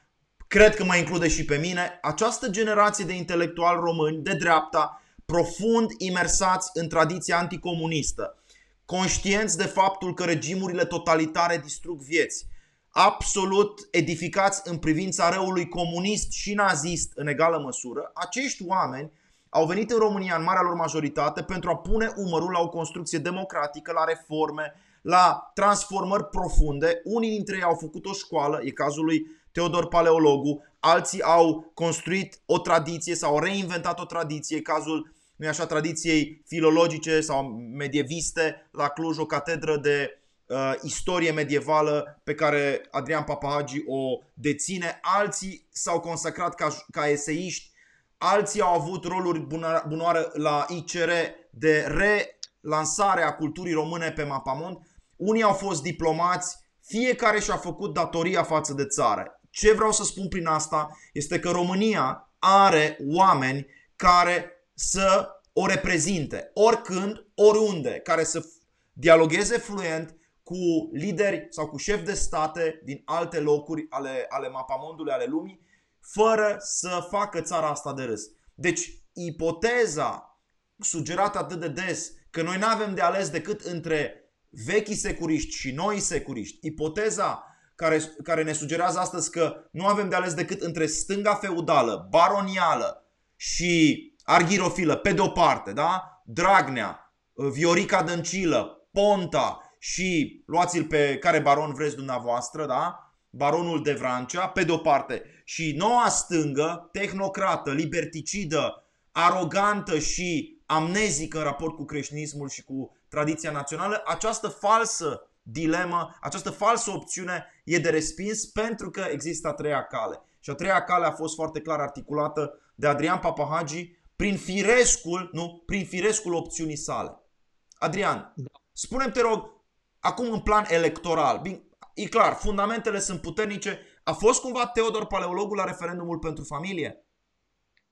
cred că mă include și pe mine, această generație de intelectuali români de dreapta, profund imersați în tradiția anticomunistă, conștienți de faptul că regimurile totalitare distrug vieți, absolut edificați în privința răului comunist și nazist în egală măsură, acești oameni au venit în România în marea lor majoritate pentru a pune umărul la o construcție democratică, la reforme, la transformări profunde. Unii dintre ei au făcut o școală, e cazul lui Teodor Paleologu, alții au construit o tradiție sau au reinventat o tradiție, e cazul nu așa, tradiției filologice sau medieviste la Cluj, o catedră de uh, istorie medievală pe care Adrian Papahagi o deține. Alții s-au consacrat ca, ca eseiști, alții au avut roluri bunoare la ICR de relansare a culturii române pe mapamond. Unii au fost diplomați, fiecare și-a făcut datoria față de țară. Ce vreau să spun prin asta este că România are oameni care să o reprezinte, oricând, oriunde, care să dialogueze fluent cu lideri sau cu șefi de state din alte locuri ale, ale mapamondului, ale lumii, fără să facă țara asta de râs. Deci, ipoteza sugerată atât de des că noi nu avem de ales decât între vechii securiști și noi securiști, ipoteza care, care ne sugerează astăzi că nu avem de ales decât între stânga feudală, baronială și arghirofilă, pe de-o parte, da? Dragnea, Viorica Dăncilă, Ponta și luați-l pe care baron vreți dumneavoastră, da? Baronul de Vrancea, pe de-o parte, și noua stângă, tehnocrată, liberticidă, arogantă și amnezică în raport cu creștinismul și cu tradiția națională, această falsă dilemă, această falsă opțiune e de respins pentru că există a treia cale. Și a treia cale a fost foarte clar articulată de Adrian Papahagi prin firescul, nu, prin firescul opțiunii sale. Adrian, da. spune te rog, acum în plan electoral, bine, e clar, fundamentele sunt puternice. A fost cumva Teodor Paleologul la referendumul pentru familie?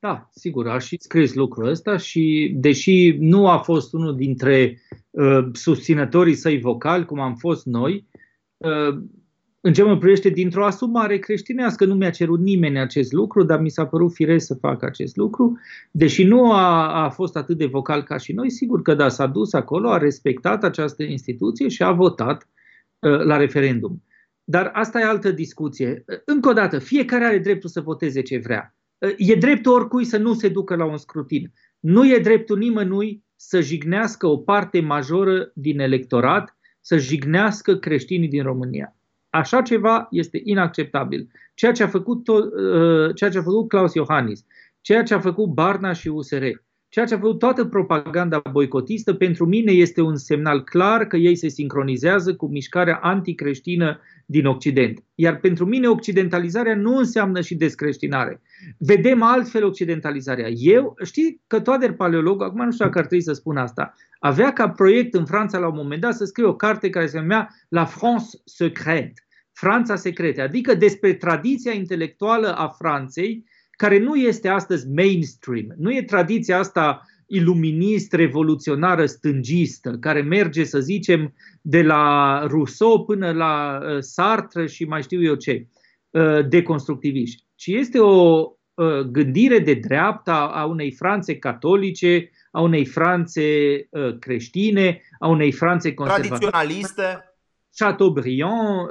Da, sigur, a și scris lucrul ăsta și deși nu a fost unul dintre uh, susținătorii săi vocali, cum am fost noi, uh, în ce mă privește dintr-o asumare creștinească, nu mi-a cerut nimeni acest lucru, dar mi s-a părut firesc să fac acest lucru. Deși nu a, a fost atât de vocal ca și noi, sigur că da, s-a dus acolo, a respectat această instituție și a votat uh, la referendum. Dar asta e altă discuție. Încă o dată, fiecare are dreptul să voteze ce vrea. E dreptul oricui să nu se ducă la un scrutin. Nu e dreptul nimănui să jignească o parte majoră din electorat, să jignească creștinii din România. Așa ceva este inacceptabil. Ceea ce a făcut, tot, uh, ceea ce a făcut Claus Iohannis, ceea ce a făcut Barna și USR, ceea ce a făcut toată propaganda boicotistă, pentru mine este un semnal clar că ei se sincronizează cu mișcarea anticreștină din Occident. Iar pentru mine occidentalizarea nu înseamnă și descreștinare. Vedem altfel occidentalizarea. Eu, știi că Toader Paleolog, acum nu știu dacă ar trebui să spun asta, avea ca proiect în Franța la un moment dat să scrie o carte care se numea La France secrète, Franța secrete, adică despre tradiția intelectuală a Franței, care nu este astăzi mainstream, nu e tradiția asta iluminist, revoluționară, stângistă, care merge, să zicem, de la Rousseau până la uh, Sartre și mai știu eu ce, uh, deconstructiviști, ci este o uh, gândire de dreapta a unei Franțe catolice, a unei Franțe creștine, a unei Franțe conservatoare. Tradiționaliste. Chateaubriand,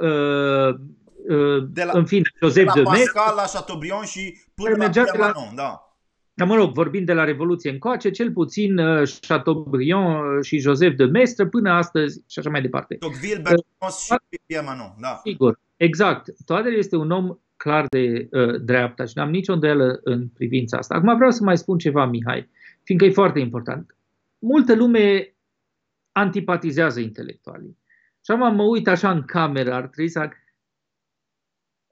de la, în fine, Joseph de la Pascal la Chateaubriand și până la Pierre da. Dar mă rog, vorbind de la Revoluție încoace, cel puțin uh, Chateaubriand uh, și Joseph de Mestre până astăzi și așa mai departe. Tocqueville, Bernanos și Pierre Manon, da. Sigur, exact. Toader este un om clar de uh, dreapta și n-am nicio îndoială în privința asta. Acum vreau să mai spun ceva, Mihai, fiindcă e foarte important. Multă lume antipatizează intelectualii. Și acum mă uit așa în cameră, ar trebui să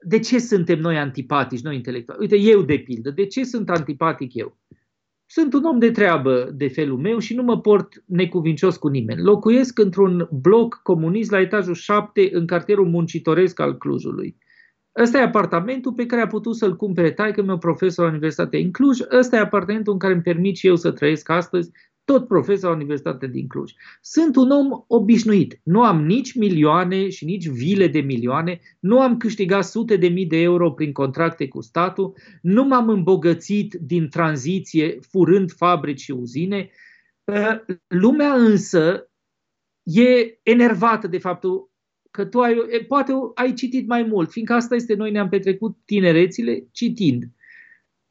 de ce suntem noi antipatici, noi intelectuali? Uite, eu de pildă, de ce sunt antipatic eu? Sunt un om de treabă de felul meu și nu mă port necuvincios cu nimeni. Locuiesc într-un bloc comunist la etajul 7 în cartierul muncitoresc al Clujului. Ăsta e apartamentul pe care a putut să-l cumpere taică meu profesor la Universitatea în Cluj. Ăsta e apartamentul în care îmi permit și eu să trăiesc astăzi tot profesor la Universitatea din Cluj. Sunt un om obișnuit. Nu am nici milioane și nici vile de milioane, nu am câștigat sute de mii de euro prin contracte cu statul, nu m-am îmbogățit din tranziție furând fabrici și uzine. Ă, lumea însă e enervată de faptul că tu ai, poate ai citit mai mult, fiindcă asta este, noi ne-am petrecut tinerețile citind.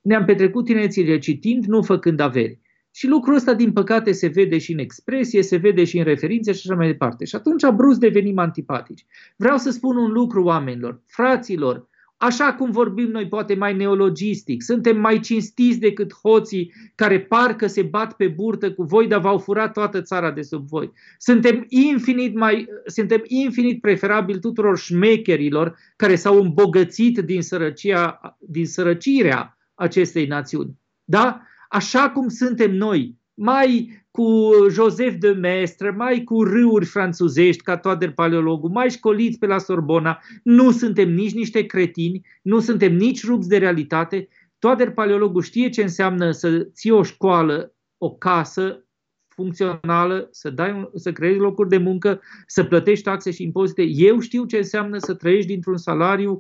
Ne-am petrecut tinerețile citind, nu făcând averi. Și lucrul ăsta, din păcate, se vede și în expresie, se vede și în referințe și așa mai departe. Și atunci brusc devenim antipatici. Vreau să spun un lucru oamenilor, fraților, așa cum vorbim noi, poate mai neologistic, suntem mai cinstiți decât hoții care parcă se bat pe burtă cu voi, dar v-au furat toată țara de sub voi. Suntem infinit, mai, suntem infinit preferabil tuturor șmecherilor care s-au îmbogățit din, sărăcia, din sărăcirea acestei națiuni. Da? Așa cum suntem noi, mai cu Joseph de Maistre, mai cu râuri franțuzești ca Toader Paleologul, mai școliți pe la Sorbona, nu suntem nici niște cretini, nu suntem nici rupți de realitate. Toader Paleologul știe ce înseamnă să ții o școală, o casă funcțională, să, dai, să creezi locuri de muncă, să plătești taxe și impozite. Eu știu ce înseamnă să trăiești dintr-un salariu ă,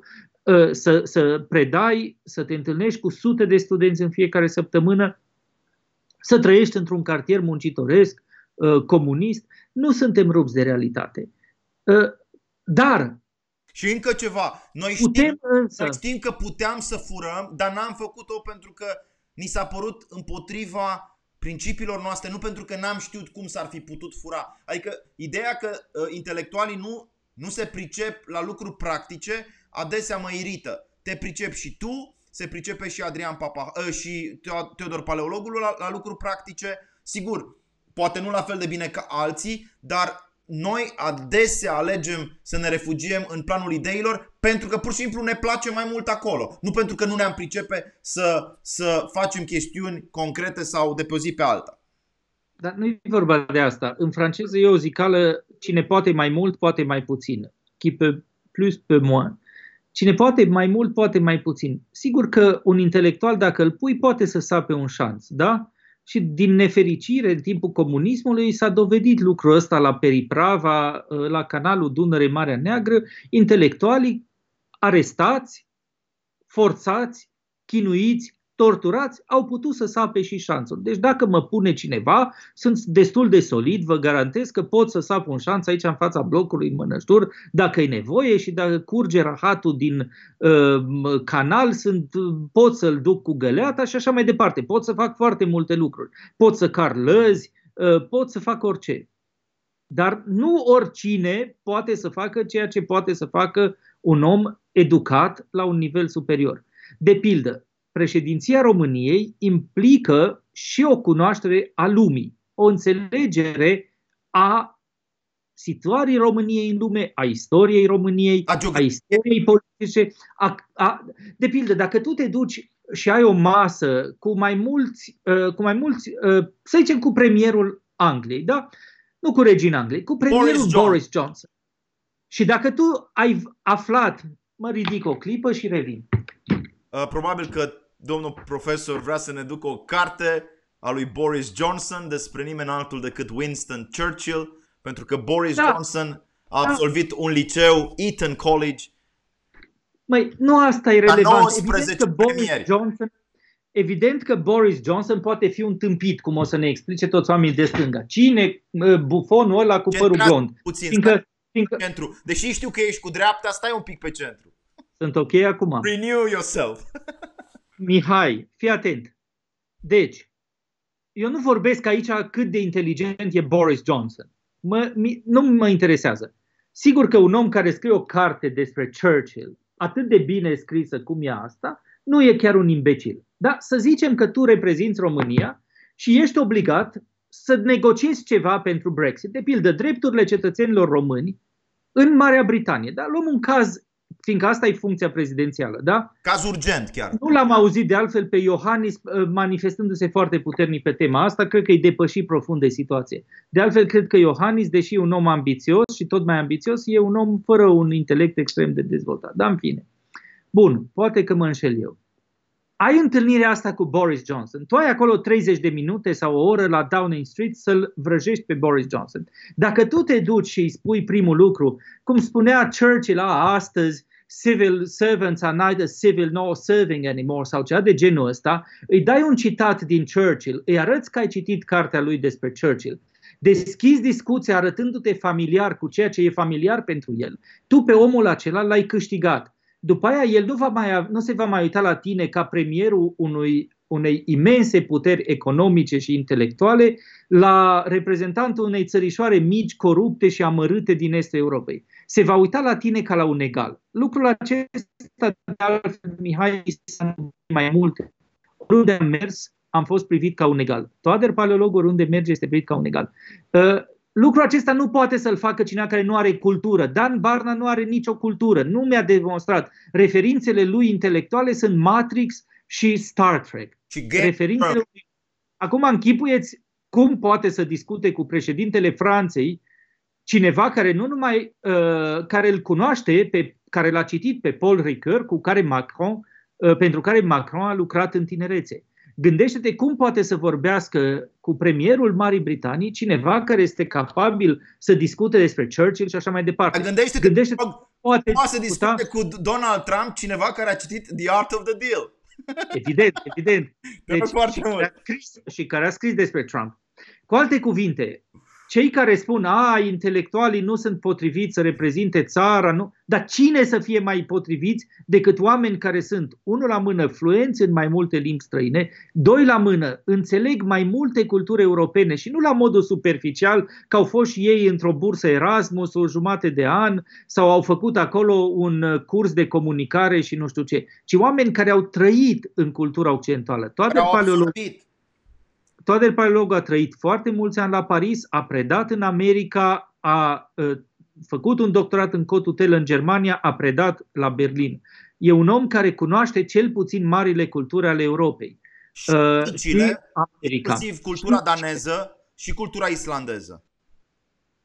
să, să predai, să te întâlnești cu sute de studenți în fiecare săptămână, să trăiești într-un cartier muncitoresc, uh, comunist, nu suntem rupți de realitate. Uh, dar și încă ceva, noi știm, însă... noi știm că puteam să furăm, dar n-am făcut-o pentru că ni s-a părut împotriva principiilor noastre, nu pentru că n-am știut cum s-ar fi putut fura. Adică ideea că uh, intelectualii nu, nu se pricep la lucruri practice, adesea mă irită. Te pricep și tu, se pricepe și Adrian Papa ă, și Teodor Paleologul la, la lucruri practice. Sigur, poate nu la fel de bine ca alții, dar noi adesea alegem să ne refugiem în planul ideilor pentru că pur și simplu ne place mai mult acolo. Nu pentru că nu ne-am pricepe să, să facem chestiuni concrete sau de pe o zi pe alta. Dar nu e vorba de asta. În franceză e o zicală, cine poate mai mult, poate mai puțin. Qui peut plus, peut moins. Cine poate mai mult, poate mai puțin. Sigur că un intelectual, dacă îl pui, poate să sape un șanț, da? Și din nefericire, în timpul comunismului, s-a dovedit lucrul ăsta la Periprava, la canalul Dunăre-Marea Neagră, intelectualii arestați, forțați, chinuiți, torturați, au putut să sape și șanțul. Deci dacă mă pune cineva, sunt destul de solid, vă garantez că pot să sap un șanț aici în fața blocului în mănăștur, dacă e nevoie și dacă curge rahatul din uh, canal, sunt, pot să-l duc cu găleata și așa mai departe. Pot să fac foarte multe lucruri. Pot să car lăzi, uh, pot să fac orice. Dar nu oricine poate să facă ceea ce poate să facă un om educat la un nivel superior. De pildă, președinția României implică și o cunoaștere a lumii, o înțelegere a situării României în lume, a istoriei României, a, a istoriei politice. A, a, de pildă, dacă tu te duci și ai o masă cu mai mulți, uh, cu mai mulți uh, să zicem cu premierul Angliei, da? Nu cu regina Angliei, cu premierul Boris, John. Boris Johnson. Și dacă tu ai aflat, mă ridic o clipă și revin. Uh, probabil că domnul profesor vrea să ne ducă o carte a lui Boris Johnson despre nimeni altul decât Winston Churchill, pentru că Boris da. Johnson a da. absolvit da. un liceu, Eton College. Mai nu asta e relevant. Evident că Boris Johnson Evident că Boris Johnson poate fi un tâmpit, cum o să ne explice toți oamenii de stânga. Cine bufonul ăla cu părul blond? Puțin, fiindcă, fiindcă... centru. Deși știu că ești cu dreapta, stai un pic pe centru. Sunt ok acum. Renew yourself. [LAUGHS] Mihai, fii atent. Deci, eu nu vorbesc aici cât de inteligent e Boris Johnson. Mă, mi, nu mă interesează. Sigur că un om care scrie o carte despre Churchill, atât de bine scrisă cum e asta, nu e chiar un imbecil. Dar să zicem că tu reprezinți România și ești obligat să negociezi ceva pentru Brexit. De pildă, drepturile cetățenilor români în Marea Britanie. Dar luăm un caz fiindcă asta e funcția prezidențială, da? Caz urgent chiar. Nu l-am auzit de altfel pe Iohannis uh, manifestându-se foarte puternic pe tema asta, cred că e depășit profund de situație. De altfel, cred că Iohannis, deși e un om ambițios și tot mai ambițios, e un om fără un intelect extrem de dezvoltat. Dar în fine. Bun, poate că mă înșel eu. Ai întâlnirea asta cu Boris Johnson. Tu ai acolo 30 de minute sau o oră la Downing Street să-l vrăjești pe Boris Johnson. Dacă tu te duci și îi spui primul lucru, cum spunea Churchill a, astăzi, civil servants are neither civil nor serving anymore sau ceva de genul ăsta, îi dai un citat din Churchill, îi arăți că ai citit cartea lui despre Churchill, deschizi discuția arătându-te familiar cu ceea ce e familiar pentru el, tu pe omul acela l-ai câștigat. După aia el nu, va mai, nu se va mai uita la tine ca premierul unui, unei imense puteri economice și intelectuale, la reprezentantul unei țărișoare mici, corupte și amărâte din estul Europei se va uita la tine ca la un egal. Lucrul acesta, de altfel, Mihai, mai mult. Oriunde am mers, am fost privit ca un egal. Toader paleolog, oriunde merge, este privit ca un egal. Uh, lucrul acesta nu poate să-l facă cineva care nu are cultură. Dan Barna nu are nicio cultură. Nu mi-a demonstrat. Referințele lui intelectuale sunt Matrix și Star Trek. Și Referințele lui... Acum închipuieți cum poate să discute cu președintele Franței cineva care nu numai uh, care îl cunoaște, pe, care l-a citit pe Paul Ricoeur, cu care Macron, uh, pentru care Macron a lucrat în tinerețe. Gândește-te cum poate să vorbească cu premierul Marii Britanii cineva care este capabil să discute despre Churchill și așa mai departe. Gândește-te, Gândește-te poate, poate să discute cu Donald Trump cineva care a citit The Art of the Deal. Evident, evident. Deci, și, care a scris, și care a scris despre Trump. Cu alte cuvinte, cei care spun, a, intelectualii nu sunt potriviți să reprezinte țara, nu, dar cine să fie mai potriviți decât oameni care sunt, unul la mână, fluenți în mai multe limbi străine, doi la mână, înțeleg mai multe culturi europene și nu la modul superficial că au fost și ei într-o bursă Erasmus o jumate de an sau au făcut acolo un curs de comunicare și nu știu ce, ci oameni care au trăit în cultura occidentală. Toate paleologii Toader Paleolog a trăit foarte mulți ani la Paris, a predat în America, a făcut un doctorat în Cotutel în Germania, a predat la Berlin. E un om care cunoaște cel puțin marile culturi ale Europei. Și, uh, și America. inclusiv cultura daneză și cultura islandeză.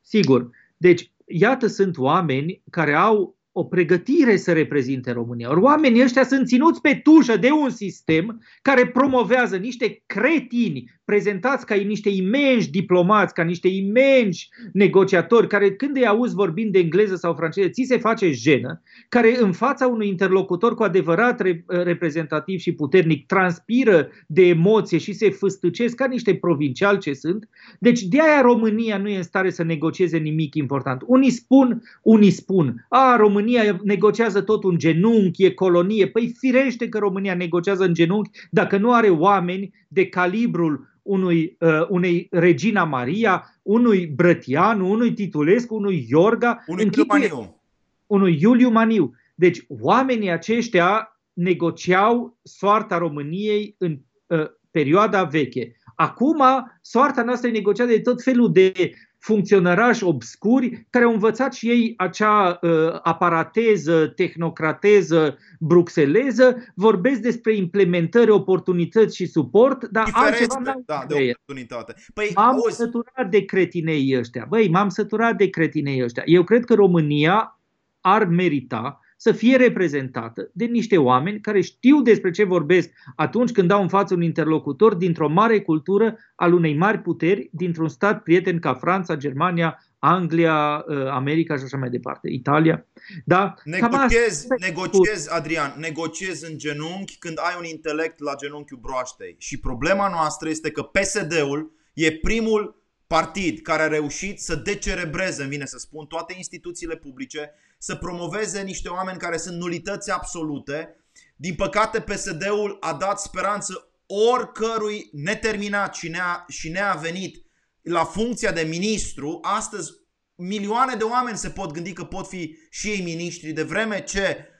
Sigur. Deci, iată, sunt oameni care au o pregătire să reprezinte România. Ori oamenii ăștia sunt ținuți pe tușă de un sistem care promovează niște cretini prezentați ca niște imensi diplomați, ca niște imensi negociatori, care când îi auzi vorbind de engleză sau franceză, ți se face jenă, care în fața unui interlocutor cu adevărat reprezentativ și puternic transpiră de emoție și se fâstăcesc ca niște provinciali ce sunt. Deci de aia România nu e în stare să negocieze nimic important. Unii spun, unii spun, a, România negociază tot un genunchi, e colonie. Păi firește că România negociază în genunchi dacă nu are oameni de calibrul unui, uh, unei Regina Maria, unui Brătianu, unui Titulescu, unui Iorga, unui Iuliu Maniu. Unui Iuliu Maniu. Deci oamenii aceștia negociau soarta României în uh, perioada veche. Acum, soarta noastră e negociată de tot felul de funcționărași obscuri care au învățat și ei acea uh, aparateză, tehnocrateză, bruxeleză, vorbesc despre implementări, oportunități și suport, dar Diferențe, altceva da, de oportunitate. Păi, m-am auzi... săturat de cretinei ăștia. Băi, m-am săturat de cretinei ăștia. Eu cred că România ar merita să fie reprezentată de niște oameni care știu despre ce vorbesc atunci când dau în față un interlocutor dintr-o mare cultură al unei mari puteri, dintr-un stat prieten ca Franța, Germania, Anglia, uh, America și așa mai departe, Italia. Da? Negociez, negociez, Adrian, negociez în genunchi când ai un intelect la genunchiul broaștei. Și problema noastră este că PSD-ul e primul partid care a reușit să decerebreze, îmi vine să spun, toate instituțiile publice, să promoveze niște oameni care sunt nulități absolute. Din păcate, PSD-ul a dat speranță oricărui neterminat și, nea, și neavenit la funcția de ministru. Astăzi, milioane de oameni se pot gândi că pot fi și ei miniștri, de vreme ce Uh,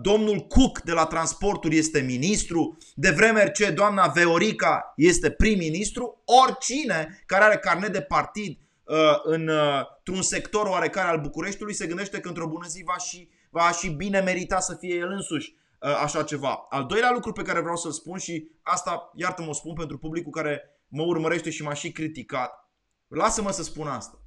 domnul Cook de la transporturi este ministru, de vreme ce doamna Veorica este prim-ministru, oricine care are carnet de partid uh, în, uh, într-un sector oarecare al Bucureștiului se gândește că într-o bună zi va și, va și bine merita să fie el însuși așa ceva. Al doilea lucru pe care vreau să-l spun și asta, iartă-mă, spun pentru publicul care mă urmărește și m-a și criticat. Lasă-mă să spun asta.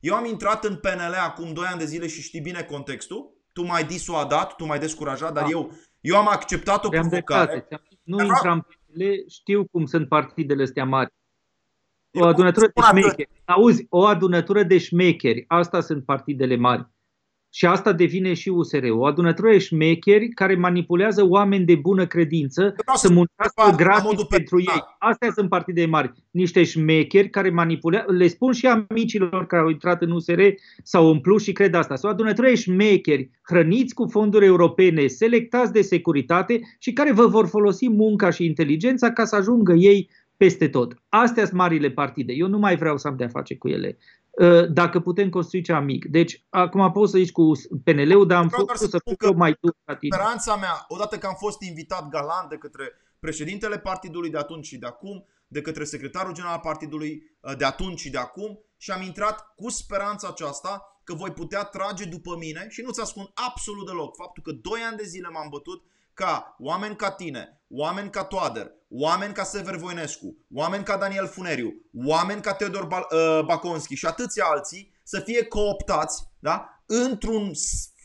Eu am intrat în PNL acum 2 ani de zile și știi bine contextul tu m-ai disuadat, tu m-ai descurajat, dar da. eu, eu am acceptat o provocare. Nu intram pe știu cum sunt partidele astea mari. O adunătură de șmecheri. Auzi, o adunătură de șmecheri. Asta sunt partidele mari. Și asta devine și USR. O adunătură de șmecheri care manipulează oameni de bună credință să muncească gratis pentru ei. Astea sunt partide mari. Niște șmecheri care manipulează, le spun și amicilor care au intrat în USR sau în plus și cred asta. Sau o adunătură de șmecheri hrăniți cu fonduri europene, selectați de securitate și care vă vor folosi munca și inteligența ca să ajungă ei peste tot. Astea sunt marile partide. Eu nu mai vreau să am de-a face cu ele. Uh, dacă putem construi cea mic. Deci, acum pot să zici cu PNL-ul, dar am făcut să, să fiu mai dur ca tine. Speranța mea, odată că am fost invitat galant de către președintele partidului de atunci și de acum, de către secretarul general al partidului uh, de atunci și de acum și am intrat cu speranța aceasta că voi putea trage după mine și nu-ți ascund absolut deloc faptul că 2 ani de zile m-am bătut ca oameni ca tine, oameni ca Toader, oameni ca Sever Voinescu, oameni ca Daniel Funeriu, oameni ca Teodor uh, Baconski și atâția alții să fie cooptați da? într-un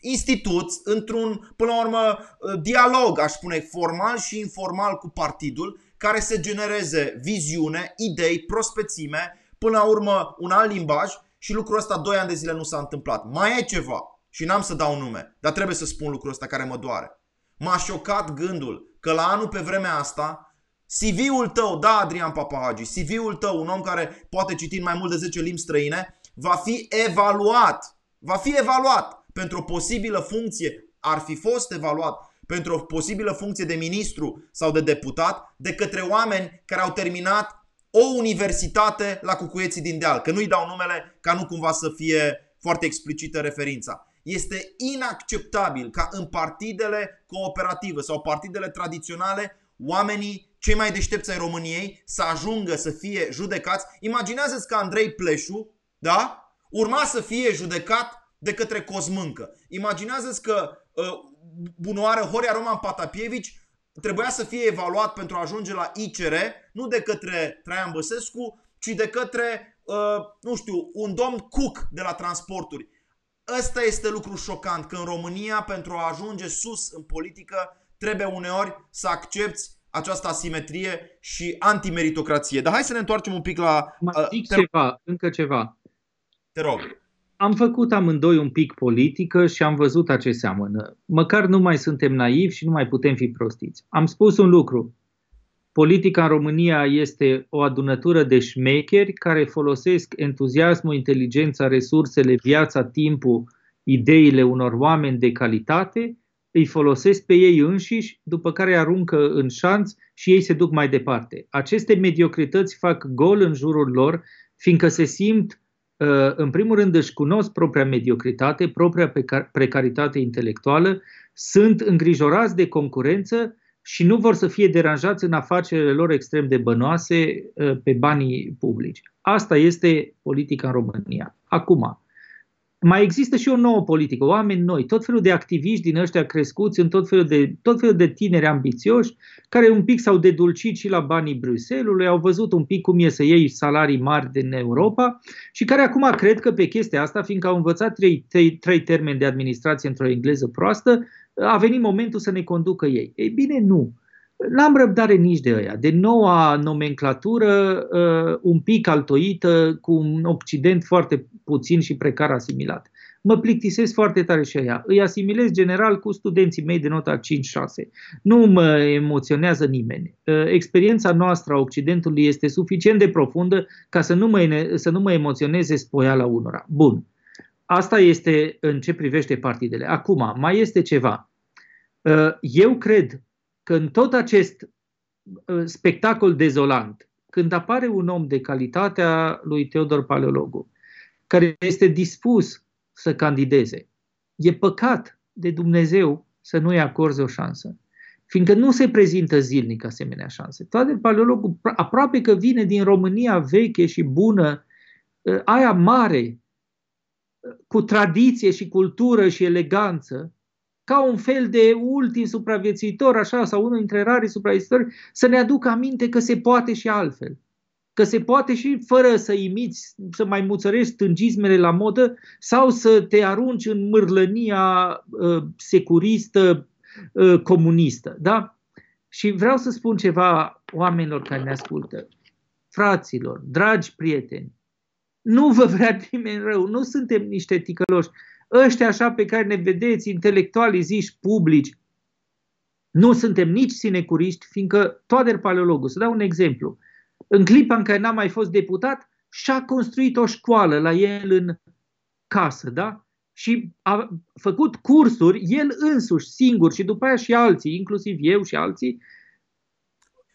institut, într-un, până la urmă, uh, dialog, aș spune, formal și informal cu partidul, care să genereze viziune, idei, prospețime, până la urmă un alt limbaj și lucrul ăsta 2 ani de zile nu s-a întâmplat. Mai e ceva și n-am să dau nume, dar trebuie să spun lucrul ăsta care mă doare. M-a șocat gândul că la anul pe vremea asta CV-ul tău, da Adrian Papahagi, CV-ul tău, un om care poate citi în mai mult de 10 limbi străine, va fi evaluat. Va fi evaluat pentru o posibilă funcție, ar fi fost evaluat pentru o posibilă funcție de ministru sau de deputat de către oameni care au terminat o universitate la Cucuieții din Deal. Că nu-i dau numele ca nu cumva să fie foarte explicită referința. Este inacceptabil ca în partidele cooperative sau partidele tradiționale oamenii cei mai deștepți ai României să ajungă să fie judecați. Imaginează-ți că Andrei Pleșu, da? Urma să fie judecat de către Cosmâncă. Imaginează-ți că uh, bunoară Horia Roman Patapievici trebuia să fie evaluat pentru a ajunge la ICR, nu de către Traian Băsescu, ci de către, uh, nu știu, un domn Cook de la transporturi. Ăsta este lucru șocant, că în România, pentru a ajunge sus în politică, trebuie uneori să accepti această asimetrie și antimeritocrație. Dar hai să ne întoarcem un pic la... Mai zic te... ceva, încă ceva. Te rog. Am făcut amândoi un pic politică și am văzut a ce seamănă. Măcar nu mai suntem naivi și nu mai putem fi prostiți. Am spus un lucru. Politica în România este o adunătură de șmecheri care folosesc entuziasmul, inteligența, resursele, viața, timpul, ideile unor oameni de calitate, îi folosesc pe ei înșiși, după care aruncă în șanț și ei se duc mai departe. Aceste mediocrități fac gol în jurul lor, fiindcă se simt, uh, în primul rând, își cunosc propria mediocritate, propria precaritate intelectuală, sunt îngrijorați de concurență și nu vor să fie deranjați în afacerile lor extrem de bănoase uh, pe banii publici. Asta este politica în România. Acum, mai există și o nouă politică, oameni noi, tot felul de activiști din ăștia crescuți în tot felul de, tot felul de tineri ambițioși, care un pic s-au dedulcit și la banii Bruselului, au văzut un pic cum e să iei salarii mari din Europa și care acum cred că pe chestia asta, fiindcă au învățat trei, trei, trei termeni de administrație într-o engleză proastă, a venit momentul să ne conducă ei. Ei bine, nu. N-am răbdare nici de ăia, de noua nomenclatură uh, un pic altoită, cu un Occident foarte puțin și precar asimilat. Mă plictisesc foarte tare și aia. Îi asimilez general cu studenții mei de nota 5-6. Nu mă emoționează nimeni. Uh, experiența noastră a Occidentului este suficient de profundă ca să nu mă, să nu mă emoționeze spoiala unora. Bun. Asta este în ce privește partidele. Acum, mai este ceva. Uh, eu cred că în tot acest uh, spectacol dezolant, când apare un om de calitatea lui Teodor Paleologu, care este dispus să candideze, e păcat de Dumnezeu să nu-i acorde o șansă. Fiindcă nu se prezintă zilnic asemenea șanse. Teodor Paleologu aproape că vine din România veche și bună, uh, aia mare, uh, cu tradiție și cultură și eleganță, ca un fel de ultim supraviețuitor, așa, sau unul dintre rari supraviețuitori, să ne aducă aminte că se poate și altfel. Că se poate și fără să imiți, să mai muțărești stângismele la modă sau să te arunci în mârlănia uh, securistă, uh, comunistă. Da? Și vreau să spun ceva oamenilor care ne ascultă. Fraților, dragi prieteni, nu vă vrea [LAUGHS] nimeni rău, nu suntem niște ticăloși ăștia așa pe care ne vedeți, intelectualii ziși publici, nu suntem nici sinecuriști, fiindcă Toader Paleologu, să dau un exemplu, în clipa în care n-a mai fost deputat, și-a construit o școală la el în casă, da? Și a făcut cursuri el însuși, singur și după aia și alții, inclusiv eu și alții,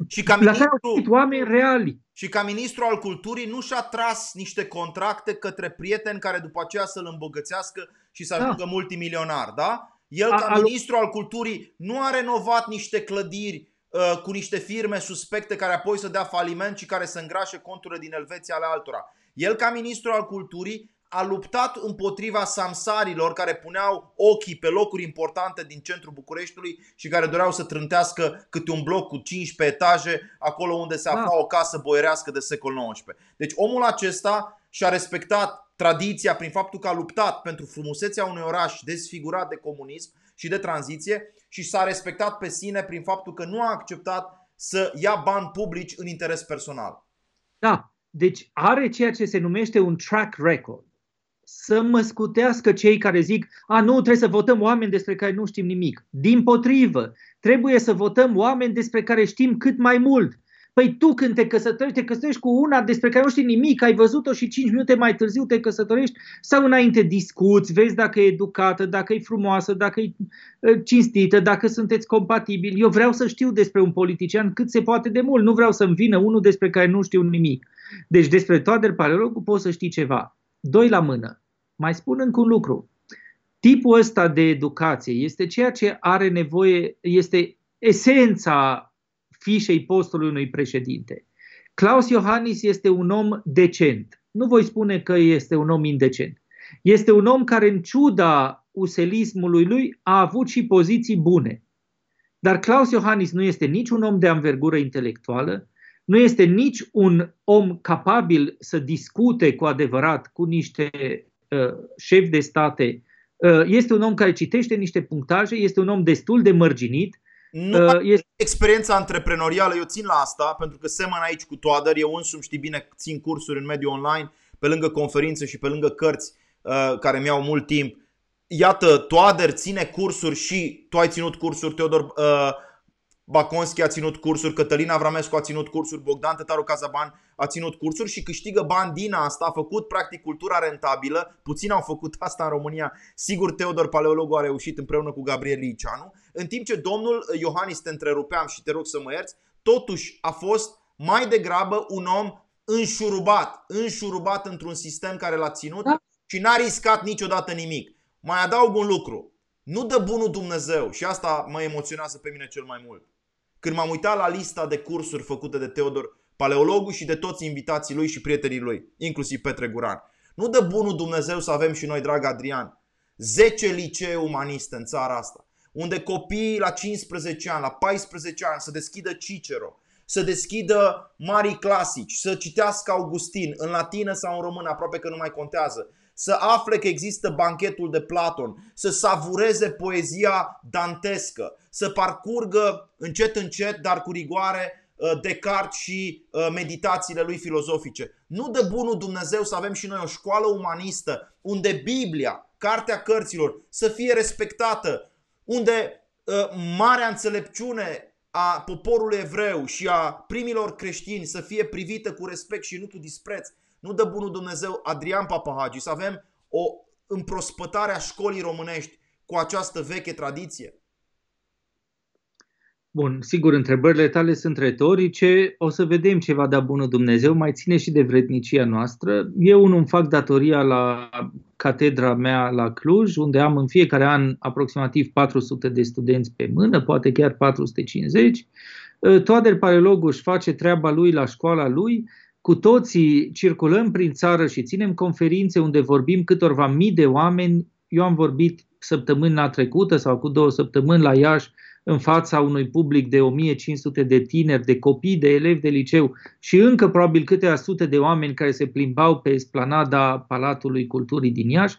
Și ca la care au ministru, fost oameni reali. și ca ministru al culturii nu și-a tras niște contracte către prieteni care după aceea să-l îmbogățească și să Da. ajungă multimilionar, da? El A- ca al- ministru al culturii nu a renovat niște clădiri uh, cu niște firme suspecte care apoi să dea faliment și care să îngrașe conturile din Elveția ale altora. El ca ministru al culturii a luptat împotriva samsarilor care puneau ochii pe locuri importante din centrul Bucureștiului și care doreau să trântească câte un bloc cu 15 etaje acolo unde se Da. afla o casă boierească de secol XIX. Deci omul acesta și-a respectat tradiția prin faptul că a luptat pentru frumusețea unui oraș desfigurat de comunism și de tranziție și s-a respectat pe sine prin faptul că nu a acceptat să ia bani publici în interes personal. Da, deci are ceea ce se numește un track record. Să mă scutească cei care zic, a, nu, trebuie să votăm oameni despre care nu știm nimic. Din potrivă, trebuie să votăm oameni despre care știm cât mai mult. Păi tu când te căsătorești, te căsătorești cu una despre care nu știi nimic, ai văzut-o și 5 minute mai târziu te căsătorești sau înainte discuți, vezi dacă e educată, dacă e frumoasă, dacă e uh, cinstită, dacă sunteți compatibili. Eu vreau să știu despre un politician cât se poate de mult, nu vreau să-mi vină unul despre care nu știu nimic. Deci despre Toader Paleologu poți să știi ceva. Doi la mână. Mai spun încă un lucru. Tipul ăsta de educație este ceea ce are nevoie, este esența fișei postului unui președinte. Klaus Iohannis este un om decent. Nu voi spune că este un om indecent. Este un om care, în ciuda uselismului lui, a avut și poziții bune. Dar Klaus Iohannis nu este nici un om de anvergură intelectuală, nu este nici un om capabil să discute cu adevărat cu niște uh, șefi de state. Uh, este un om care citește niște punctaje, este un om destul de mărginit. Nu Uh, are este, experiența antreprenorială, eu țin la asta, pentru că semăn aici cu Toader, eu însumi știi bine, țin cursuri în mediul online, pe lângă conferințe și pe lângă cărți uh, care mi-au mult timp. Iată, Toader ține cursuri și tu ai ținut cursuri, Teodor uh, Baconski a ținut cursuri, Cătălina Avramescu a ținut cursuri, Bogdan Tătaru Cazaban a ținut cursuri și câștigă bani din asta, a făcut practic cultura rentabilă, puțin au făcut asta în România, sigur Teodor Paleologu a reușit împreună cu Gabriel Liceanu, în timp ce domnul Iohannis te întrerupeam și te rog să mă ierți, totuși a fost mai degrabă un om înșurubat, înșurubat într-un sistem care l-a ținut Da. și n-a riscat niciodată nimic. Mai adaug un lucru, nu dă bunul Dumnezeu și asta mă emoționează pe mine cel mai mult. Când m-am uitat la lista de cursuri făcute de Teodor Paleologu și de toți invitații lui și prietenii lui, inclusiv Petre Guran. Nu dă bunul Dumnezeu să avem și noi, drag Adrian, 10 licee umaniste în țara asta, unde copiii la 15 ani, la 14 ani să deschidă Cicero, să deschidă mari clasici, să citească Augustin în latină sau în română, aproape că nu mai contează, să afle că există banchetul de Platon, să savureze poezia dantescă, să parcurgă încet încet, dar cu rigoare, uh, Descartes și uh, meditațiile lui filozofice. Nu de bunul Dumnezeu să avem și noi o școală umanistă unde Biblia, cartea cărților, să fie respectată, unde uh, marea înțelepciune a poporului evreu și a primilor creștini să fie privită cu respect și nu cu dispreț. Nu dă bunul Dumnezeu Adrian Papahagi să avem o împrospătare a școlii românești cu această veche tradiție. Bun, sigur, întrebările tale sunt retorice, o să vedem ce va da bunul Dumnezeu, mai ține și de vrednicia noastră. Eu nu îmi fac datoria la catedra mea la Cluj, unde am în fiecare an aproximativ 400 de studenți pe mână, poate chiar 450. Toader Paleologu își face treaba lui la școala lui, cu toții circulăm prin țară și ținem conferințe unde vorbim câtorva mii de oameni. Eu am vorbit săptămâna trecută sau cu două săptămâni la Iași în fața unui public de 1500 de tineri, de copii, de elevi de liceu și încă probabil câteva sute de oameni care se plimbau pe esplanada Palatului Culturii din Iași.